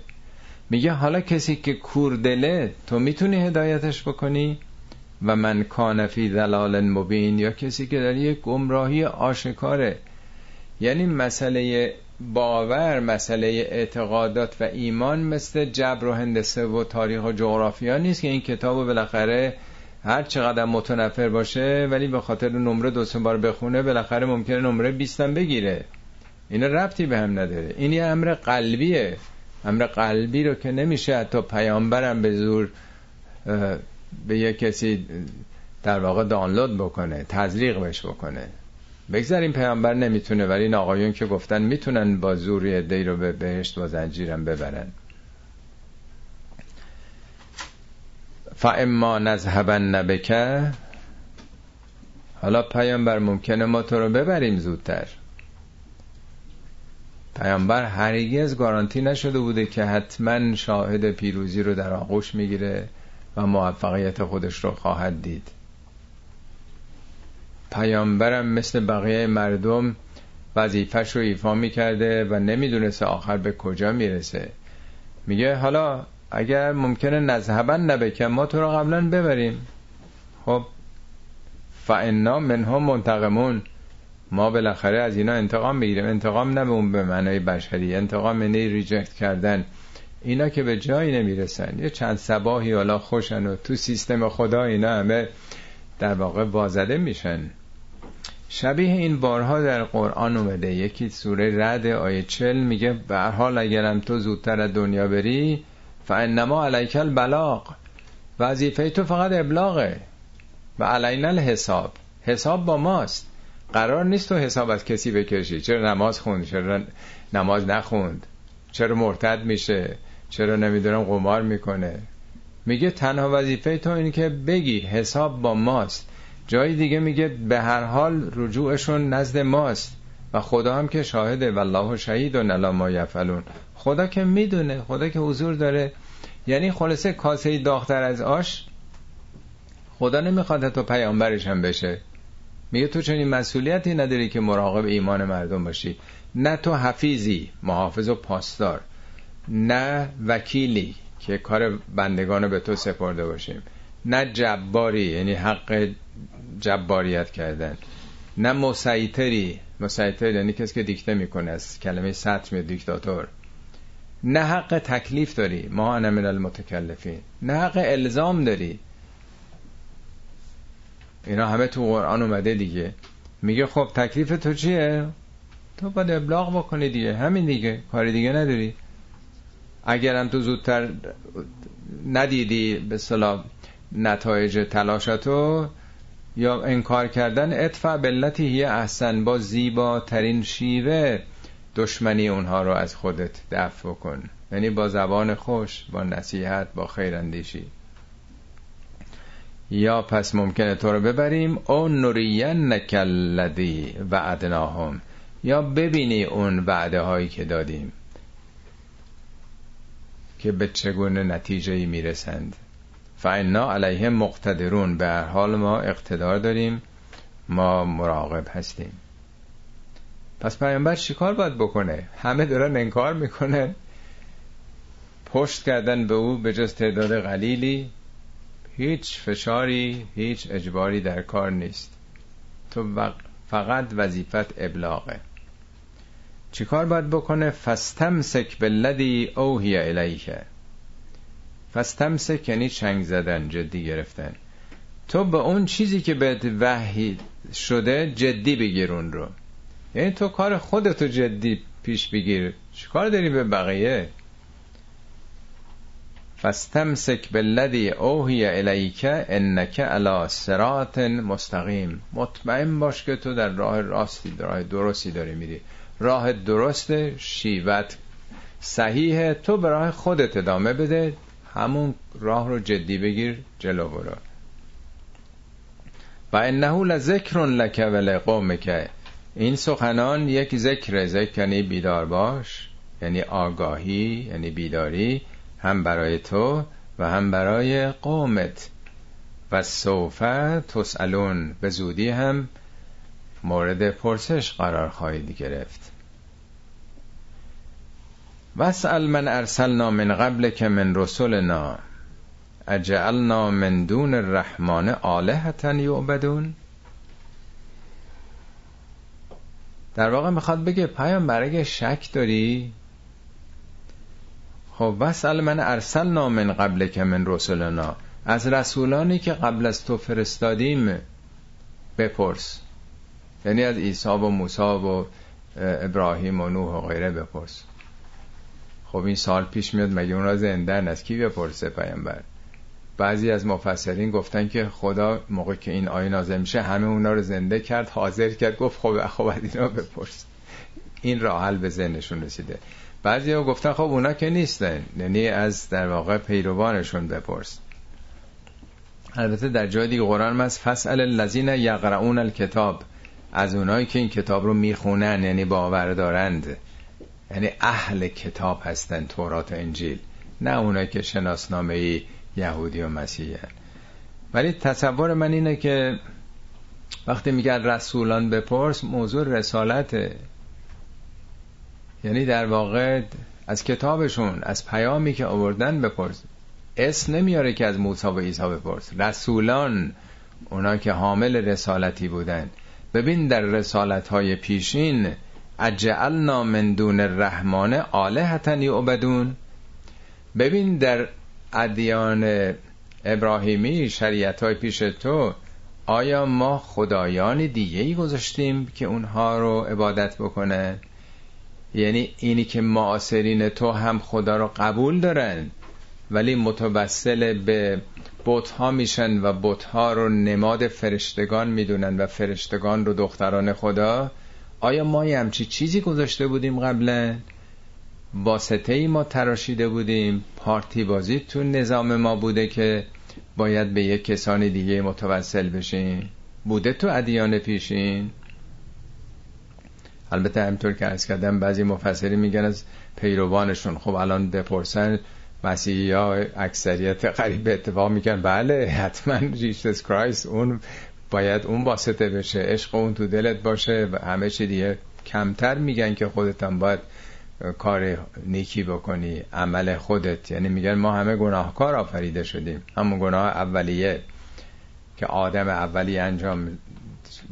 Speaker 1: میگه حالا کسی که کور دله تو می‌تونی هدایتش بکنی؟ و من کان فی ضلال مبین یا کسی که در یک گمراهی آشکاره. یعنی مسئله باور مسئله اعتقادات و ایمان مثل جبر و هندسه و تاریخ و جغرافیا نیست که این کتاب بالاخره هر چقدر متنفر باشه ولی به خاطر نمره دو سه بار بخونه بالاخره ممکنه نمره 20 بگیره. اینا ربطی به هم نداره. این یه امر قلبیه. امر قلبی رو که نمیشه حتی پیامبرم به زور به یه کسی در واقع دانلود بکنه تزریق بش بکنه. بگذاریم پیامبر نمی‌تونه ولی این آقایون که گفتن می‌تونن با زور دی رو به بهشت با زنجیرم ببرن. فاما نذهبن نبکه حالا پیامبر ممکنه ما تو رو ببریم زودتر. پیامبر هرگز گارانتی نشده بوده که حتما شاهد پیروزی رو در آغوش می‌گیره و موفقیت خودش رو خواهد دید. پیامبرم مثل بقیه مردم وظیفش رو ایفا می‌کرده و نمی‌دونسته آخر به کجا می‌رسه. میگه حالا اگر ممکنه نذهبن نبکن ما تو رو قبلا ببریم. خب فانا منهم منتقمون. ما بالاخره از اینا انتقام می‌گیریم. انتقام نه به اون به معنای بشری انتقام یعنی ریجکت کردن. اینا که به جایی نمی‌رسن. یه چند سباهی حالا خوشن و تو سیستم خدا اینا همه در واقع وازده میشن. شبیه این بارها در قرآن اومده. یکی سوره رد آیه چل میگه به حال اگرم تو زودتر از دنیا بری فانما علیک البلاغ. وظیفه تو فقط ابلاغه. و علینا الحساب. حساب با ماست. قرار نیست تو حساب از کسی بکشی. چرا نماز خوند؟ چرا نماز نخوند؟ چرا مرتد میشه؟ چرا نمی‌دونم قمار می‌کنه؟ میگه تنها وظیفه تو اینه که بگی حساب با ماست. جای دیگه میگه به هر حال رجوعشون نزد ماست. و خدا هم که شاهده. والله شهید و نلا ما یفعلون. خدا که می‌دونه خدا که حضور داره. یعنی خلاصه کاسه داختر از آش خدا نمی‌خواد تو پیامبرش هم بشه. میگه تو چنین مسئولیتی نداری که مراقب ایمان مردم باشی. نه تو حفیظی محافظ و پاسدار. نه وکیلی که کار بندگان به تو سپرده باشیم. نه جباری یعنی حق جباریت کردن. نه مسیطری. مسیطر یعنی کسی که دیکته می‌کنه از کلمه سطر دیکتاتور. نه حق تکلیف داری ما انا من المتکلفین. نه حق الزام داری. اینا همه تو قرآن اومده دیگه. میگه خب تکلیف تو چیه؟ تو باید ابلاغ بکنی دیگه. همین دیگه. کاری دیگه نداری. اگرم تو زودتر ندیدی به صلاح نتایج تلاشتو یا انکار کردن ادفع بلتی هی احسن. با زیباترین شیوه دشمنی اونها رو از خودت دفع کن. یعنی با زبان خوش با نصیحت با خیراندیشی. یا پس ممکنه تو رو ببریم. او نورین نکلدی وعدناهم. یا ببینی اون وعده هایی که دادیم. که به چگونه نتیجه ای می‌رسند. فعنا علیه مقتدرون. به هر حال ما اقتدار داریم. ما مراقب هستیم. پس پیامبر چیکار باید بکنه؟ همه دارن انکار می‌کنن. پشت کردن به او به جز تعداد قلیلی هیچ فشاری هیچ اجباری در کار نیست. تو فقط وظیفت ابلاغه. چیکار باید بکنه؟ فستمسک بالذی اوهی الیکه فستمسک یعنی چنگ زدن جدی گرفتن. تو به اون چیزی که بهت وحی شده جدی بگیر اون رو. یعنی تو کار خودتو جدی پیش بگیر. چیکار داری به بقیه؟ فستمسک بالذی اوهی الیک انک علی صراط مستقیم. مطمئن باش که تو در راه راستی راه درستی داری میری. راه درست شیوت صحیحه. تو به راه خودت ادامه بده. همون راه رو جدی بگیر جلو برو. و انه لذکر لک و این سخنان یک ذکر ذکر یعنی بیدار باش یعنی آگاهی یعنی بیداری هم برای تو و هم برای قومت. و صوفه تسالون به زودی هم مورد پرسش قرار خواهید گرفت. واسأل من ارسلنا من قبل که من رسولنا اجعلنا من دون الرحمن آلهتا یعبدون؟ در واقع می‌خواد بگه پیام برای شک داری؟ خب وسال من ارسلنا من قبل که من رسولنا. از رسولانی که قبل از تو فرستادیم بپرس. یعنی از عیسی و موسی و ابراهیم و نوح و غیره بپرس. خب این سال پیش میاد مگه اون را زنده از کی بپرسه پیامبر؟ بعضی از مفسرین گفتن که خدا موقع که این آیه نازل میشه همه اونا رو زنده کرد حاضر کرد گفت خب خب از اینا بپرس. این راه حل به ذهنشون رسیده. بعضی ها گفتن خب اونا که نیستن یعنی از در واقع پیروانشون بپرس. البته در جای دیگه قرآن از فسأل الذین یقرؤون الکتاب. از اونایی که این کتاب رو می‌خونن یعنی باور دارند. یعنی اهل کتاب هستن تورات انجیل. نه اونایی که شناسنامه یهودی و مسیحی. ولی تصور من اینه که وقتی میگن رسولان بپرس موضوع رسالته. یعنی در واقع از کتابشون از پیامی که آوردن بپرس. اسم نمیاره که از موسی و عیسی بپرس. رسولان اونا که حامل رسالتی بودن. ببین در رسالت های پیشین اجعلنا من دون الرحمن آلهتا یعبدون. ببین در ادیان ابراهیمی شریعت های پیش تو آیا ما خدایان دیگه ای گذاشتیم که اونها رو عبادت بکنه؟ یعنی اینی که معاصرین تو هم خدا رو قبول دارن ولی متوسل به ها میشن و ها رو نماد فرشتگان می‌دونن و فرشتگان رو دختران خدا آیا ما یه همچی چیزی گذاشته بودیم قبلا؟ واسطه ای ما تراشیده بودیم. پارتی بازی تو نظام ما بوده که باید به یک کسان دیگه متوسل بشین بوده تو ادیان پیشین. البته همطور که از کردم بعضی مفسری میگن از پیروانشون. خب الان بپرسن مسیحی ها اکثریت قریب اتفاق میگن. بله حتما جیسوس کرایست اون باید اون واسطه بشه. عشق اون تو دلت باشه و همه چی دیگه کمتر میگن که خودتم باید کار نیکی بکنی عمل خودت. یعنی میگن ما همه گناهکار آفریده شدیم. همون گناه اولیه که آدم اولی انجام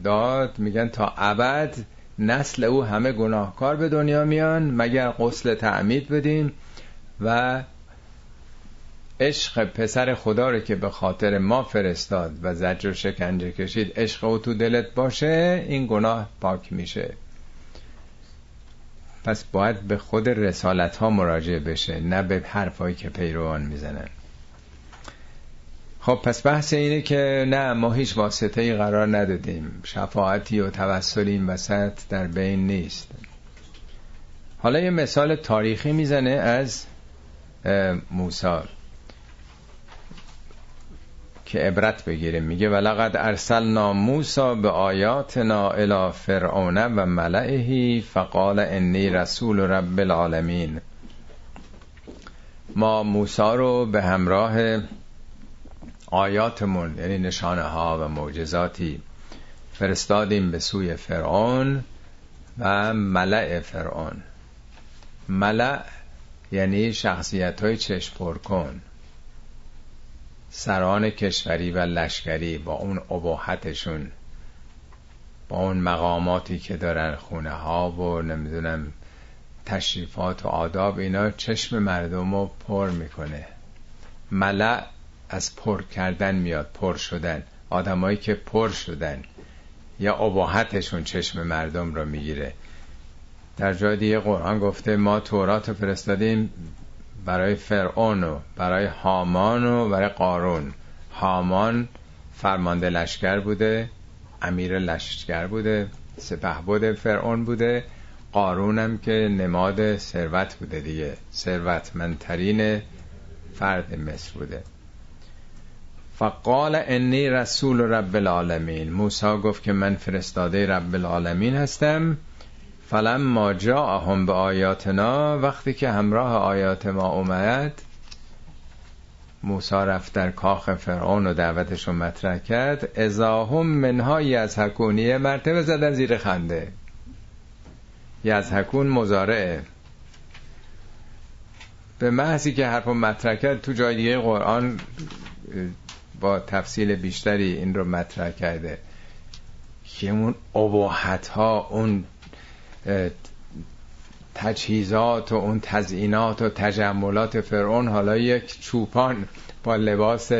Speaker 1: داد میگن تا ابد نسل او همه گناهکار به دنیا میان مگر غسل تعمید بدیم و عشق پسر خدا رو که به خاطر ما فرستاد و زجر و شکنجه کشید عشق او تو دلت باشه این گناه پاک میشه. پس باید به خود رسالت ها مراجعه بشه نه به حرفایی که پیروان می‌زنن خب پس بحث اینه که نه ما هیچ واسطه ای قرار ندادیم. شفاعتی و توسلی این وسط در بین نیست. حالا یه مثال تاریخی می‌زنه از موسی. که عبرت بگیریم میگه ولقد ارسلنا موسا به آیاتنا الى فرعون و ملئه فقال انی رسول رب العالمین. ما موسا رو به همراه آیاتمون یعنی نشانه ها و معجزاتی فرستادیم به سوی فرعون و ملع فرعون. ملع یعنی شخصیت های چشم پر کن سران کشوری و لشکری با اون اباحتشون با اون مقاماتی که دارن خونه ها و نمی‌دونم تشریفات و آداب اینا چشم مردم رو پر می‌کنه. ملع از پر کردن میاد پر شدن. آدمایی که پر شدن یا اباحتشون چشم مردم رو می‌گیره. در جای دیگه قرآن گفته ما تورات فرستادیم برای فرعون و برای هامان و برای قارون. هامان فرمانده لشکر بوده امیر لشکر بوده سپه بوده فرعون بوده. قارون هم که نماد ثروت بوده دیگه. ثروتمندترین فرد مصر بوده. فقال انی رسول رب العالمین. موسی گفت که من فرستاده رب العالمین هستم. فلم ما جاءهم به آیاتنا وقتی که همراه آیات ما اومد موسی رفت در کاخ فرعون و دعوتش رو مطرح کرد. ازاهم منهایی از حکونیه مرتبه زدن زیر خنده. حکون مزارعه به محضی که حرف مطرح کرد تو جای دیگه قرآن با تفصیل بیشتری این رو مطرح کرده. که اون ها اون تجهیزات و اون تزئینات و تجملات فرعون حالا یک چوپان با لباس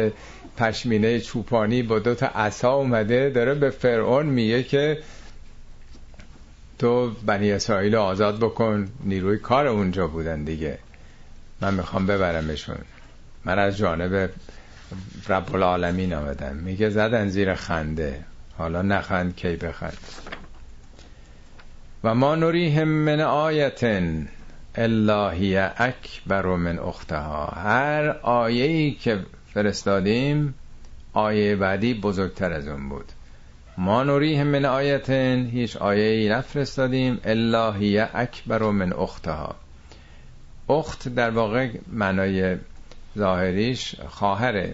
Speaker 1: پشمینه چوپانی با دو تا عصا اومده داره به فرعون میگه که تو بنی اسرائیل آزاد بکن نیروی کار اونجا بودن دیگه. من می‌خوام ببرمشون. من از جانب رب العالمین آمدم. میگه زدن زیر خنده. حالا نخند کی بخند؟ و ما نریهم من آیتن اللهی اکبر من اختها. هر آیه ای که فرستادیم آیه بعدی بزرگتر از اون بود. ما نریهم من آیتن هیچ آیه ای نفرستادیم اللهی اکبر من اختها. اخت در واقع معنای ظاهریش خواهره.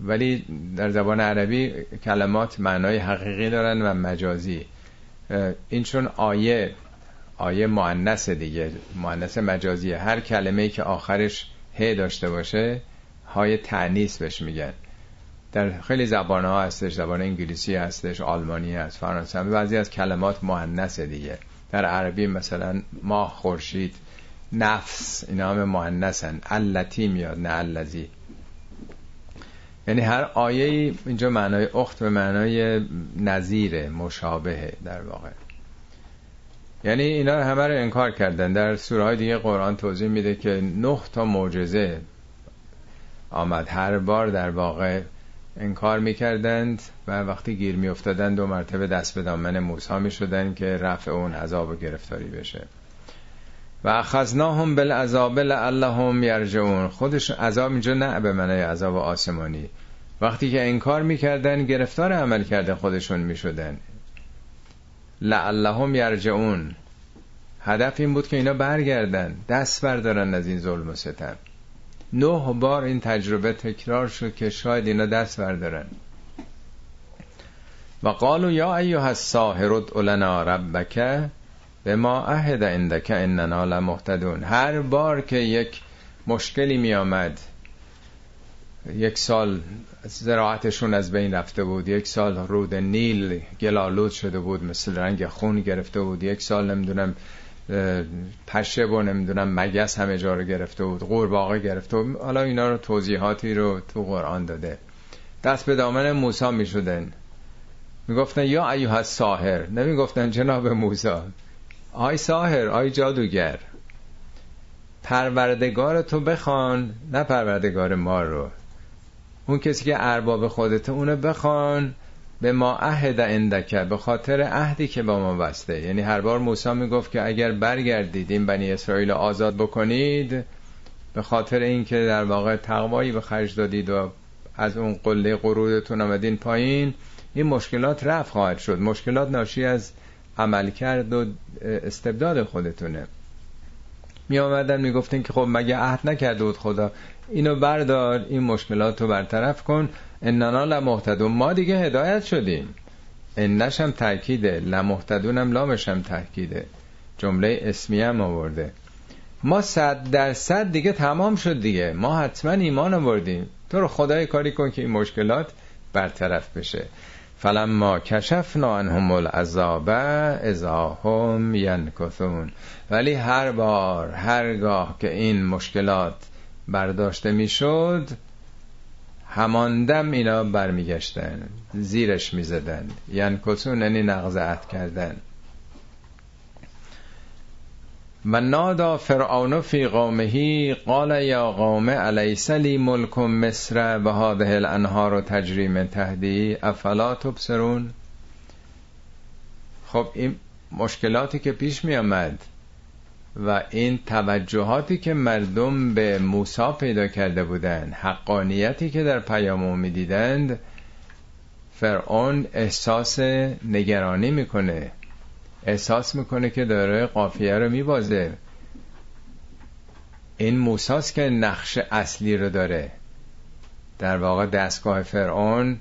Speaker 1: ولی در زبان عربی کلمات معنای حقیقی دارن و مجازی. این چون آیه آیه معنس دیگه معنس مجازیه. هر کلمه که آخرش ه داشته باشه های تعنیس بهش میگن. در خیلی زبان ها هستش زبان انگلیسی هستش آلمانی هست فرانسه هم بعضی از کلمات معنس دیگه. در عربی مثلا ماه خورشید نفس اینا هم معنسن التی میاد نه الذی. یعنی هر آیه اینجا معنای اخت به معنای نظیر مشابهه در واقع. یعنی اینا همه رو انکار کردن. در سوره های دیگه قرآن توضیح میده که نه تا معجزه آمد. هر بار در واقع انکار می‌کردند و وقتی گیر میافتادند دو مرتبه دست به دامن موسی می‌شدن که رفع اون عذاب و گرفتاری بشه. و اخذناهم بالعذاب لعلهم یرجعون. خودش عذاب اینجا نه به معنای عذاب آسمانی. وقتی که انکار می‌کردن گرفتار عمل کرده خودشون می‌شدن. لعلهم یرجعون. هدف این بود که اینا برگردن دست بردارن از این ظلم و ستم. نه بار این تجربه تکرار شد که شاید اینا دست بردارن. و قالو یا ایها الساحر ادع لنا ربک. به ما عهد عندك اننا لمهتدون. هر بار که یک مشکلی می آمد یک سال زراعتشون از بین رفته بود یک سال رود نیل گلالود شده بود مثل رنگ خون گرفته بود یک سال نمی‌دونم پشه و نمی‌دونم مگس همه جا رو گرفته بود قورباغه گرفته بود. حالا اینا رو توضیحاتی رو تو قرآن داده. دست به دامن موسی می شدن می‌گفتن یا ایوه ساهر نمی‌گفتن جناب موسی آی ساهر آی جادوگر پروردگار تو بخوان نه پروردگار ما رو. اون کسی که ارباب خودت اونو بخوان به ما عهد اندکه به خاطر عهدی که با ما بسته. یعنی هر بار موسی می‌گفت که اگر برگردید این بنی اسرائیل آزاد بکنید به خاطر اینکه در واقع تقوایی به خرج دادید و از اون قله قرودتون آمدین پایین این مشکلات رفت خواهد شد. مشکلات ناشی از عمل کرد و استبداد خودتونه. می آمدن می گفتن که خب مگه عهد نکرده بود خدا؟ اینو بردار این مشکلات رو برطرف کن. اننا لمحتدون ما دیگه هدایت شدیم. انش هم تاکیده لمحتدون هم لامش هم تاکیده جمله اسمی هم آورده. ما صد درصد دیگه تمام شد دیگه. ما حتما ایمان آوردیم. تو رو خدای کاری کن که این مشکلات برطرف بشه. فلما کشفنا عنهم العذاب اذا هم ینکثون. ولی هر بار هرگاه که این مشکلات برداشته می‌شد هماندم اینا برمیگشتن زیرش می‌زدن. ینکثون یعنی نقض عهد کردن. و نادا فرعون فی قومه قال یا قوم الیس لی ملک مصر و هذه الانهار تجری من تهدی افلا تبصرون؟ خب این مشکلاتی که پیش می آمد و این توجهاتی که مردم به موسی پیدا کرده بودند حقانیتی که در پیام می‌دیدند فرعون احساس نگرانی می‌کنه. احساس می‌کنه که داره قافیه رو میبازه. این موساست که نقش اصلی رو داره. در واقع دستگاه فرعون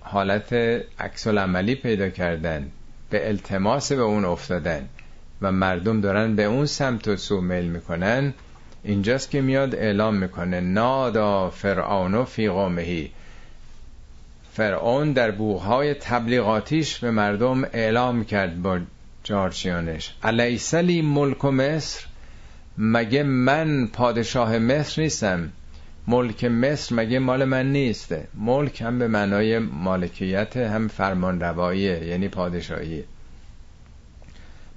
Speaker 1: حالت عکس عملی پیدا کردن. به التماس به اون افتادن. و مردم دارن به اون سمت و سو میل می‌کنن. اینجاست که میاد اعلام می‌کنه. نادا فرعون فی قومهی. فرعون در بوغهای تبلیغاتیش به مردم اعلام کرد با جارچیانش علیسلی ملک و مصر؟ مگه من پادشاه مصر نیستم؟ ملک مصر مگه مال من نیسته ملک هم به معنای مالکیت هم فرمان رواییه یعنی پادشاهی.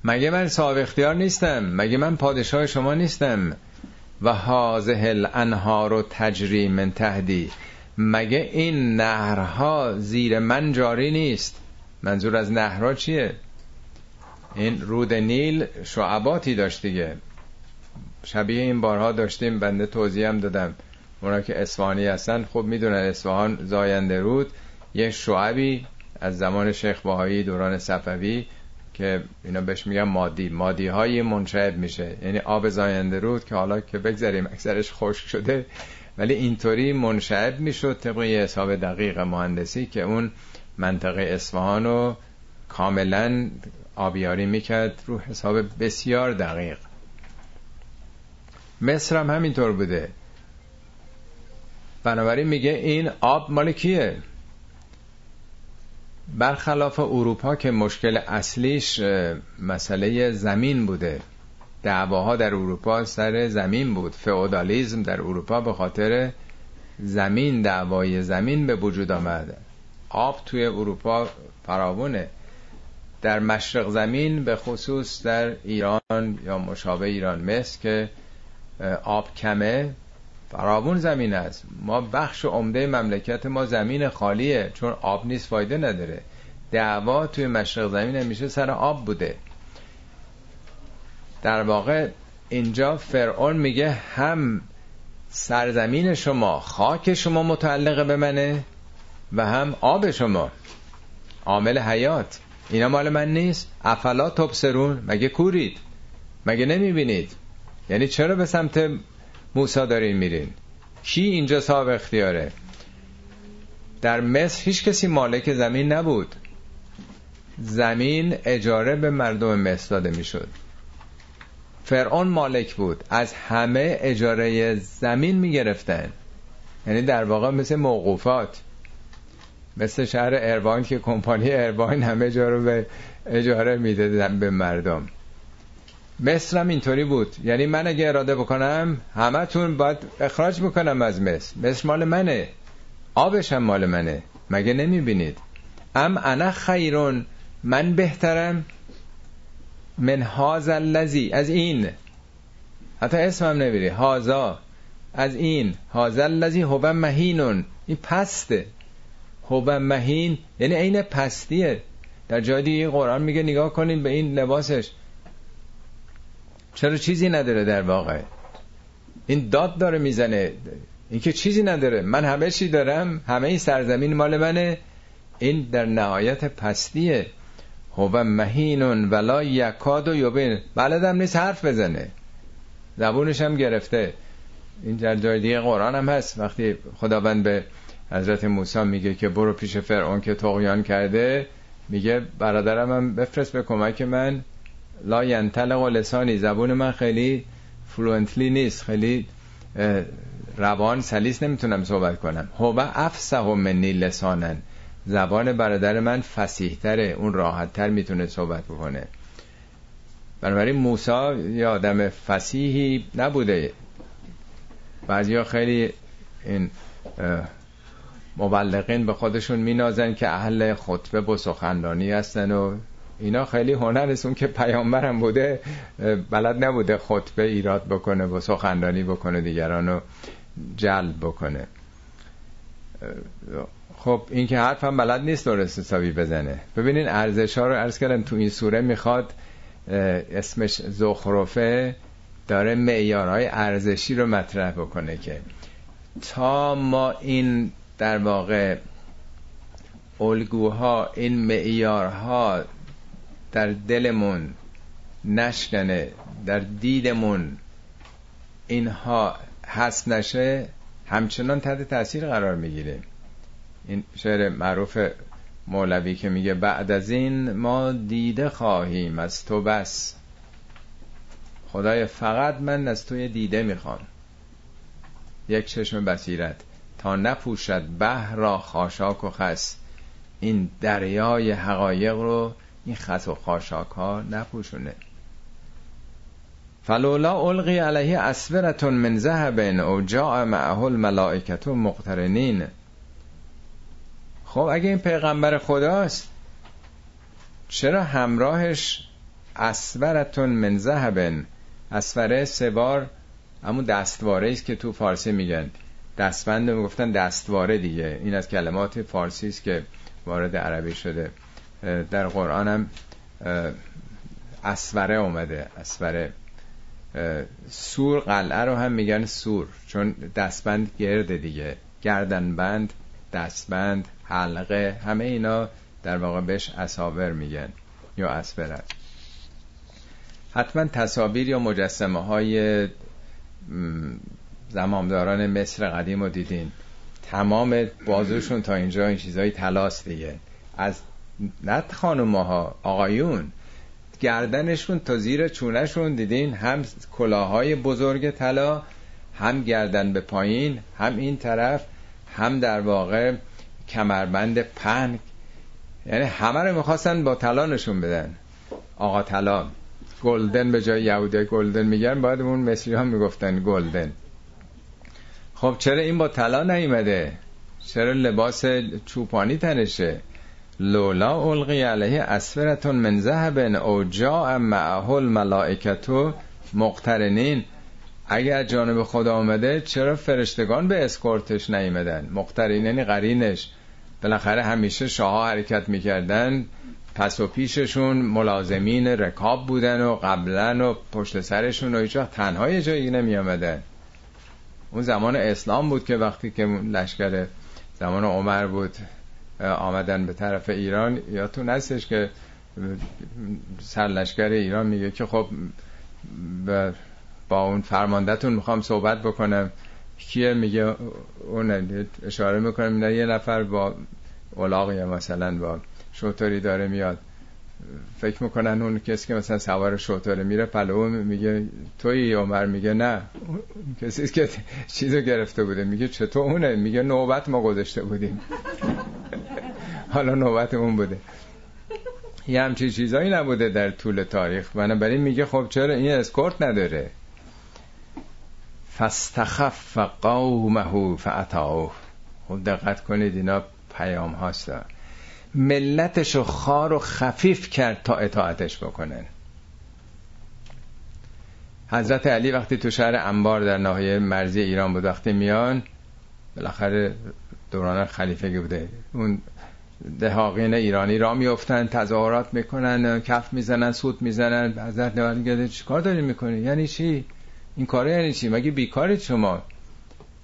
Speaker 1: مگه من صاحب اختیار نیستم؟ مگه من پادشاه شما نیستم؟ و حاضه الانهار و تجری من تهدی مگه این نهرها زیر من جاری نیست؟ منظور از نهرها چیه؟ این رود نیل شعباتی داشت دیگه. شبیه این بارها داشتیم بنده توضیح هم دادم. اونا که اسفانی هستن خب می‌دونن اصفهان زاینده رود. یه شعبی از زمان شیخ باهایی دوران صفوی که اینا بهش میگن مادی. مادی های منشعب میشه. یعنی آب زاینده رود که حالا که بگذاریم اکثرش خشک شده. ولی اینطوری منشعب می‌شد طبق یه حساب دقیق مهندسی که اون منطقه اصفهان رو کاملا آبیاری می‌کرد رو حساب بسیار دقیق. مصر هم همینطور بوده. بنابراین میگه این آب مال کیه؟ برخلاف اروپا که مشکل اصلیش مسئله زمین بوده. دعواها در اروپا سر زمین بود. فئودالیزم در اروپا به خاطر زمین دعوای زمین به وجود آمد. آب توی اروپا فراونه در مشرق زمین به خصوص در ایران یا مشابه ایران. مثل که آب کمه فراون زمین است. ما بخش عمده مملکت ما زمین خالیه چون آب نیست فایده نداره. دعوا توی مشرق زمین همیشه سر آب بوده. در واقع اینجا فرعون میگه هم سرزمین شما خاک شما متعلق به منه و هم آب شما. عامل حیات. اینا مال من نیست. افلا تبصرون. مگه کورید؟ مگه نمی‌بینید؟ یعنی چرا به سمت موسا دارین میرین؟ کی اینجا صاحب اختیاره؟ در مصر هیچ کسی مالک زمین نبود. زمین اجاره به مردم مصر داده می‌شد. فرعون مالک بود. از همه اجاره زمین می‌گرفتن. یعنی در واقع مثل موقوفات. مثل شهر ارباین که کمپانی ارباین همه جا رو به اجاره میده به مردم. مصر اینطوری بود. یعنی من اگه اراده بکنم همتون باید اخراج بکنم از مصر مصر مال منه. آبش هم مال منه. مگه نمی‌بینید؟ ام انا خیرون. من بهترم. من هاز الذی. از این. حتی اسمم نمیری هازا از این. هاز الذی هو مهینون. این پسته. هو مهین یعنی عین پستیه. در جای دیگه قرآن میگه نگاه کنین به این لباسش. چرا چیزی نداره در واقع؟ این داد داره می‌زنه. این که چیزی نداره. من همه چی دارم همه این سرزمین مال منه. این در نهایت پستیه. هو مهینون ولا یکاد و یوبین بلدم نیست حرف بزنه. زبونش هم گرفته. این در جای دیگه قرآن هم هست. وقتی خداوند به حضرت موسی میگه که برو پیش فرعون که تقیان کرده. میگه برادرم هم بفرست به کمک من. لا ینطلق لسانی زبون من خیلی فلوئنتلی نیست خیلی روان سلیس نمی‌تونم صحبت کنم. هو افسه منی لسانن. زبان برادر من فسیحتره اون راحتتر می‌تونه صحبت بکنه. بنابراین موسا یه آدم فسیحی نبوده. بعضی خیلی این مبلغین به خودشون مینازن که اهل خطبه و سخنرانی هستن و اینا خیلی هنر اون که پیامبرم بوده بلد نبوده خطبه ایراد بکنه و سخنرانی بکنه دیگرانو جلب بکنه. خب این که حرفم بلد نیست درست حسابی بزنه. ببینین ارزش ها رو ارز کردم تو این سوره می‌خواد اسمش زخرفه داره معیارهای ارزشی رو مطرح بکنه که تا ما این در واقع الگوها این معیارها در دلمون نشکنه در دیدمون اینها هست نشه همچنان تحت تاثیر قرار می‌گیره. این شعر معروف مولوی که میگه بعد از این ما دیده خواهیم از تو بس. خدای فقط من از توی دیده می‌خوام. یک چشم بصیرت. تا نپوشد به را خاشاک و خس. این دریای حقایق رو این خط و خاشاک ها نپوشونه. فلولا القی علیه اسورتون من ذهب او جاء معه الملائکه مقترنین. خب اگه این پیغمبر خداست چرا همراهش اسورتون من ذهب؟ اسوره سوار همون دستواره است که تو فارسی میگن. دستبند می‌گفتن دستواره دیگه. این از کلمات فارسی است که وارد عربی شده. در قرآن هم اسوره اومده. اسوره سور قلعه رو هم میگن سور چون دستبند گرده دیگه. گردنبند دستبند حلقه همه اینا در واقع بهش اساور میگن یا اسورت. حتما تصاویر یا مجسمه های زمامداران مصر قدیم رو دیدین. تمام بازوشون تا اینجا این چیزهای تلاست دیگه. از نه خانوماها آقایون. گردنشون تا زیر چونشون دیدین هم کلاهای بزرگ طلا هم گردن به پایین هم این طرف هم در واقع کمربند پنگ یعنی همه رو می‌خواستن با طلا نشون بدن. آقا طلا گلدن به جای یهوده گلدن میگن باید اون هم می‌گفتن گلدن. خب چرا این با طلا نیومده؟ چرا لباس چوپانی تنشه؟ لولا القی علیه اسفرتون من ذهب او جاء معه الملائکتو مقترنین. اگر جانب خدا آمده چرا فرشتگان به اسکورتش نیمدن مقترنین یعنی قرینش. بالاخره همیشه شاه حرکت می‌کردن. پس و پیششون ملازمین رکاب بودن و قبلا و پشت سرشون و هیچ تنها یه جایی نمی آمدن اون زمان اسلام بود که وقتی که لشکر زمان عمر بود آمدن به طرف ایران یا تو نستش که سرلشکر ایران میگه که خب با اون فرماندهتون می‌خوام صحبت بکنم. کیه؟ میگه اون اشاره می‌کنم یه نفر با اولاغی مثلا با شوتوری داره میاد. فکر می‌کنن اون کسی که مثلا سوار شوتوره میره پلو میگه توی عمر میگه نه. کسی که چیزو گرفته بوده میگه چطور اونه؟ میگه نوبت ما گذاشته بودیم. حالا نوبت اون بوده. یه همچین چیزایی نبوده در طول تاریخ. بنابراین میگه خب چرا این اسکورت نداره؟ فاستخف قومه فعطاوه خب دقت کنید اینا پیام هاست. ملتشو خار و خفیف کرد تا اطاعتش بکنن حضرت علی وقتی تو شهر انبار در ناحیه مرزی ایران بود وقتی میان بالاخره دوران خلیفه بوده. اون دهاقین ایرانی را میفتن تظاهرات می‌کنن کف می‌زنن سود می‌زنن. حضرت علی چی کار داری می‌کنی؟ یعنی چی؟ این کاره یعنی چی؟ مگه بیکارید شما؟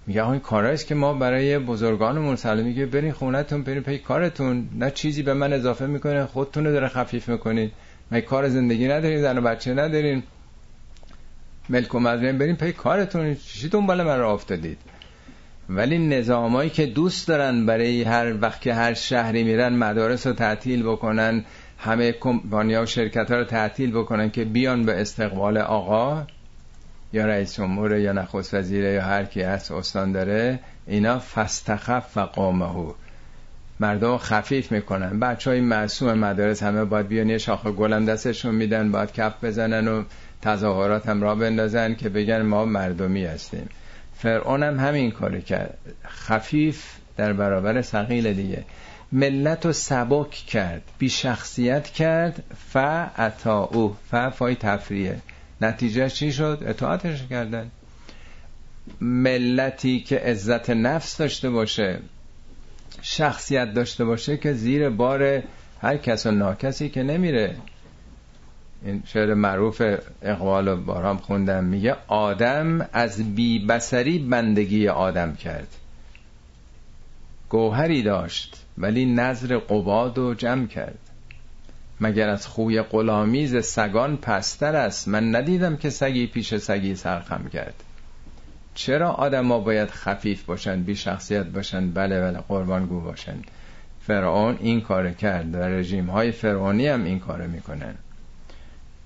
Speaker 1: میگه این کارهاییست که ما برای بزرگانمون سلام میگه برین خونتون برین پی کارتون نه چیزی به من اضافه می‌کنه خودتون داره خفیف می‌کنین. مگه کار زندگی ندارین زن و بچه ندارین. ملک و مدرین برین پی کارتون. چی دنبال من را افتادید؟ ولی نظامایی که دوست دارن برای هر وقت که هر شهری میرن مدارس رو تعطیل بکنن همه کمپانی و شرکت ها رو تعطیل بکنن که بیان به استقبال آقا. یا رئیس جمهور یا نخست وزیره یا هر کی هست استان داره اینا فستخف و قومهو مردم خفیف می‌کنن. بچه های معصوم مدارس همه باید بیان یه شاخ گلم دستشون میدن باید کف بزنن و تظاهرات هم را بندازن که بگن ما مردمی هستیم. فرعون هم همین کاری کرد. خفیف در برابر سقیل دیگه. ملت رو سبک کرد بی شخصیت کرد ف اتا او ف فای تفریه نتیجه چی شد؟ اطاعتش کردن. ملتی که عزت نفس داشته باشه شخصیت داشته باشه که زیر بار هر کس و ناکسی که نمیره. این شعر معروف اقوال و بارام خوندم. میگه آدم از بی بسری بندگی آدم کرد. گوهری داشت ولی نظر قباد و جمع کرد. مگر از خوی قلامیز سگان پستر است؟ من ندیدم که سگی پیش سگی سرخم کرد. چرا آدم ها باید خفیف باشن بی شخصیت باشن؟ بله بله قربانگو باشن. فرعون این کار کرد و رژیم های فرعونی هم این کار می‌کنن.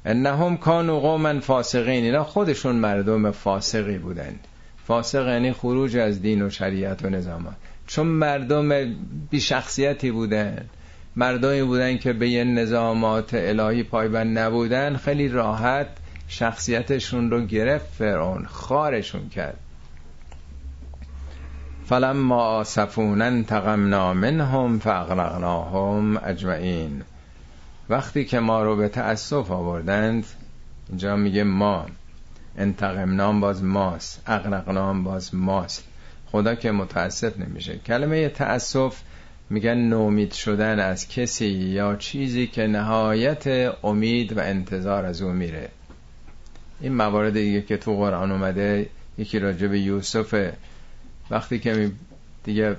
Speaker 1: انهم کانوا قوما فاسقین. اینا خودشون مردم فاسقی بودن فاسق یعنی خروج از دین و شریعت و نظامات چون مردم بی شخصیتی بودن مردمی بودن که به یه نظامات الهی پایبند نبودن خیلی راحت شخصیتشون رو گرفت فرعون خارشون کرد. فلما آسفون انتقمنا منهم فاغرقناهم اجمعین. وقتی که ما رو به تأسف آوردند اینجا میگه ما. انتقمنام باز ماست اغرقنام باز ماست. خدا که متاسف نمیشه. کلمه تأسف میگن نومید شدن از کسی یا چیزی که نهایت امید و انتظار از او میره. این موارد دیگه که تو قرآن اومده یکی راجع به یوسف. وقتی که دیگه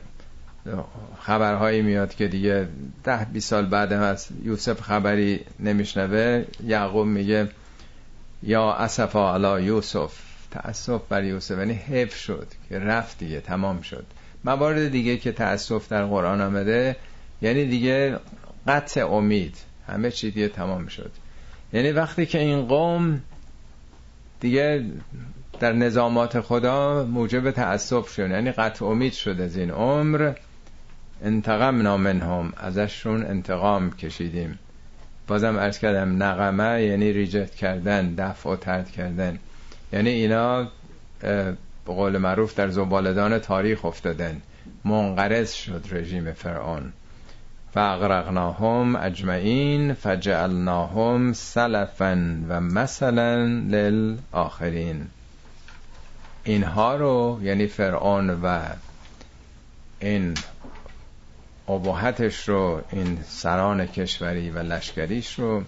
Speaker 1: خبرهایی میاد که دیگه ده بی سال بعد از یوسف خبری نمیشنوه یعقوب میگه یا اسفا علا یوسف تأسف بر یوسف. یعنی حیف شد که رفت دیگه تمام شد. موارد دیگه که تأسف در قرآن آمده یعنی دیگه قطع امید. همه چی دیگه تمام شد. یعنی وقتی که این قوم دیگه در نظامات خدا موجب تأسف شد یعنی قطع امید شد از این عمر انتقام نامنهم ازشون انتقام کشیدیم. بازم ارز کردم نقمه یعنی ریجت کردن دفع و ترد کردن. یعنی اینا به قول معروف در زبالدان تاریخ افتادن. منقرض شد رژیم فرعون. فاغرقناهم اجمعین فجعلناهم سلفا و مثلا للآخرین. اینها رو یعنی فرعون و این اباحتش رو این سران کشوری و لشکریش رو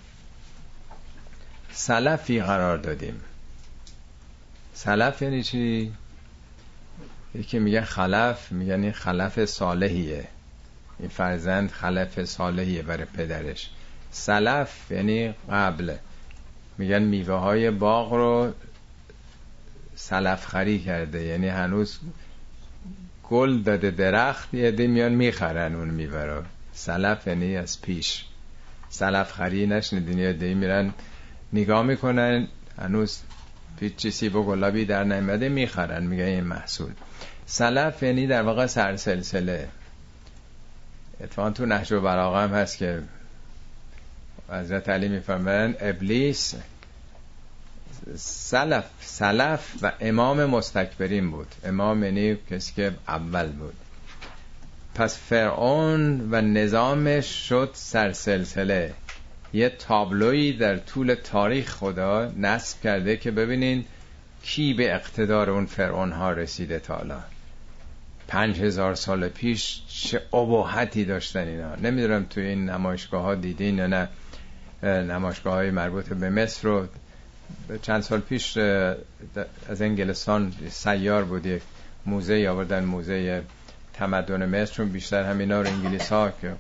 Speaker 1: سلفی قرار دادیم. سلف یعنی چی؟ یکی میگه خلف میگن این خلف صالحیه. این فرزند خلف صالحیه برای پدرش. سلف یعنی قبل. میگن میوه های باغ رو سلف خری کرده. یعنی هنوز گل داده درخت یه عده‌ای میان می‌خرن اون میوه رو. سلف یعنی از پیش. سلف خری نشنیدین یه عده‌ای میرن نگاه می‌کنن. هنوز هیچی سیب و گلابی در نمیده می‌خرن میگه این محصول. سلف یعنی در واقع سرسلسله. اتفاقا تو نهج البلاغه هم هست که حضرت علی میفرمایند ابلیس سلف سلف و امام مستکبرین بود. امام یعنی کسی که اول بود. پس فرعون و نظامش شد سرسلسله. یه تابلویی در طول تاریخ خدا نصب کرده که ببینین کی به اقتدار اون فرعون ها رسیده تا حالا پنج هزار سال پیش چه اباحتی داشتن اینا. نمی‌دونم توی این نمایشگاه ها دیدین یا نه. نمایشگاه های مربوط به مصر رو چند سال پیش از انگلستان سیار بود یک موزه آوردن موزه تمدن مصر. چون بیشتر همینا رو انگلیس ها که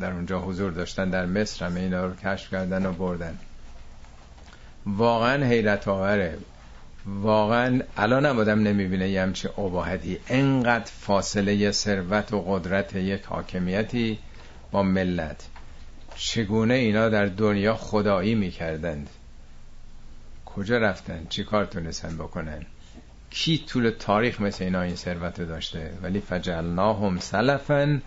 Speaker 1: در اونجا حضور داشتن در مصر همه اینا رو کشف کردن و بردن. واقعا حیرت آوره. واقعا الان هم آدم نمی‌بینه یه همچه عباهتی انقدر فاصله ثروت و قدرت یک حاکمیتی با ملت. چگونه اینا در دنیا خدایی می‌کردند؟ کجا رفتن؟ چی کار تونستن بکنن؟ کی طول تاریخ مثل اینا این ثروت داشته؟ ولی فجعلناهم سلفا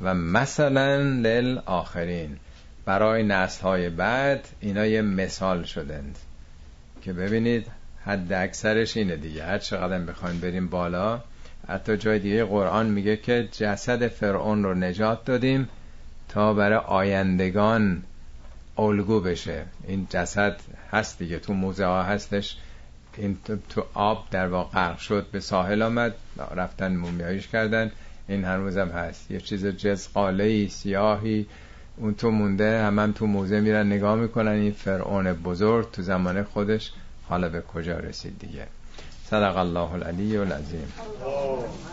Speaker 1: و مثلا للآخرین. برای نسل های بعد اینا یه مثال شدند. که ببینید حد اکثرش اینه دیگه. هر چقدر بخواین بریم بالا حتی جای دیگه قرآن میگه که جسد فرعون رو نجات دادیم تا برای آیندگان الگو بشه. این جسد هست دیگه تو موزه ها هستش. این تو, آب در واقع غرق شد به ساحل آمد رفتن مومیاییش کردن. این هنوزم هست. یه چیز جزقاله سیاهی. اون تو مونده هم, هم تو موزه میرن نگاه می‌کنن. این فرعون بزرگ تو زمان خودش. حالا به کجا رسید دیگه؟ صدق الله العلی العظیم.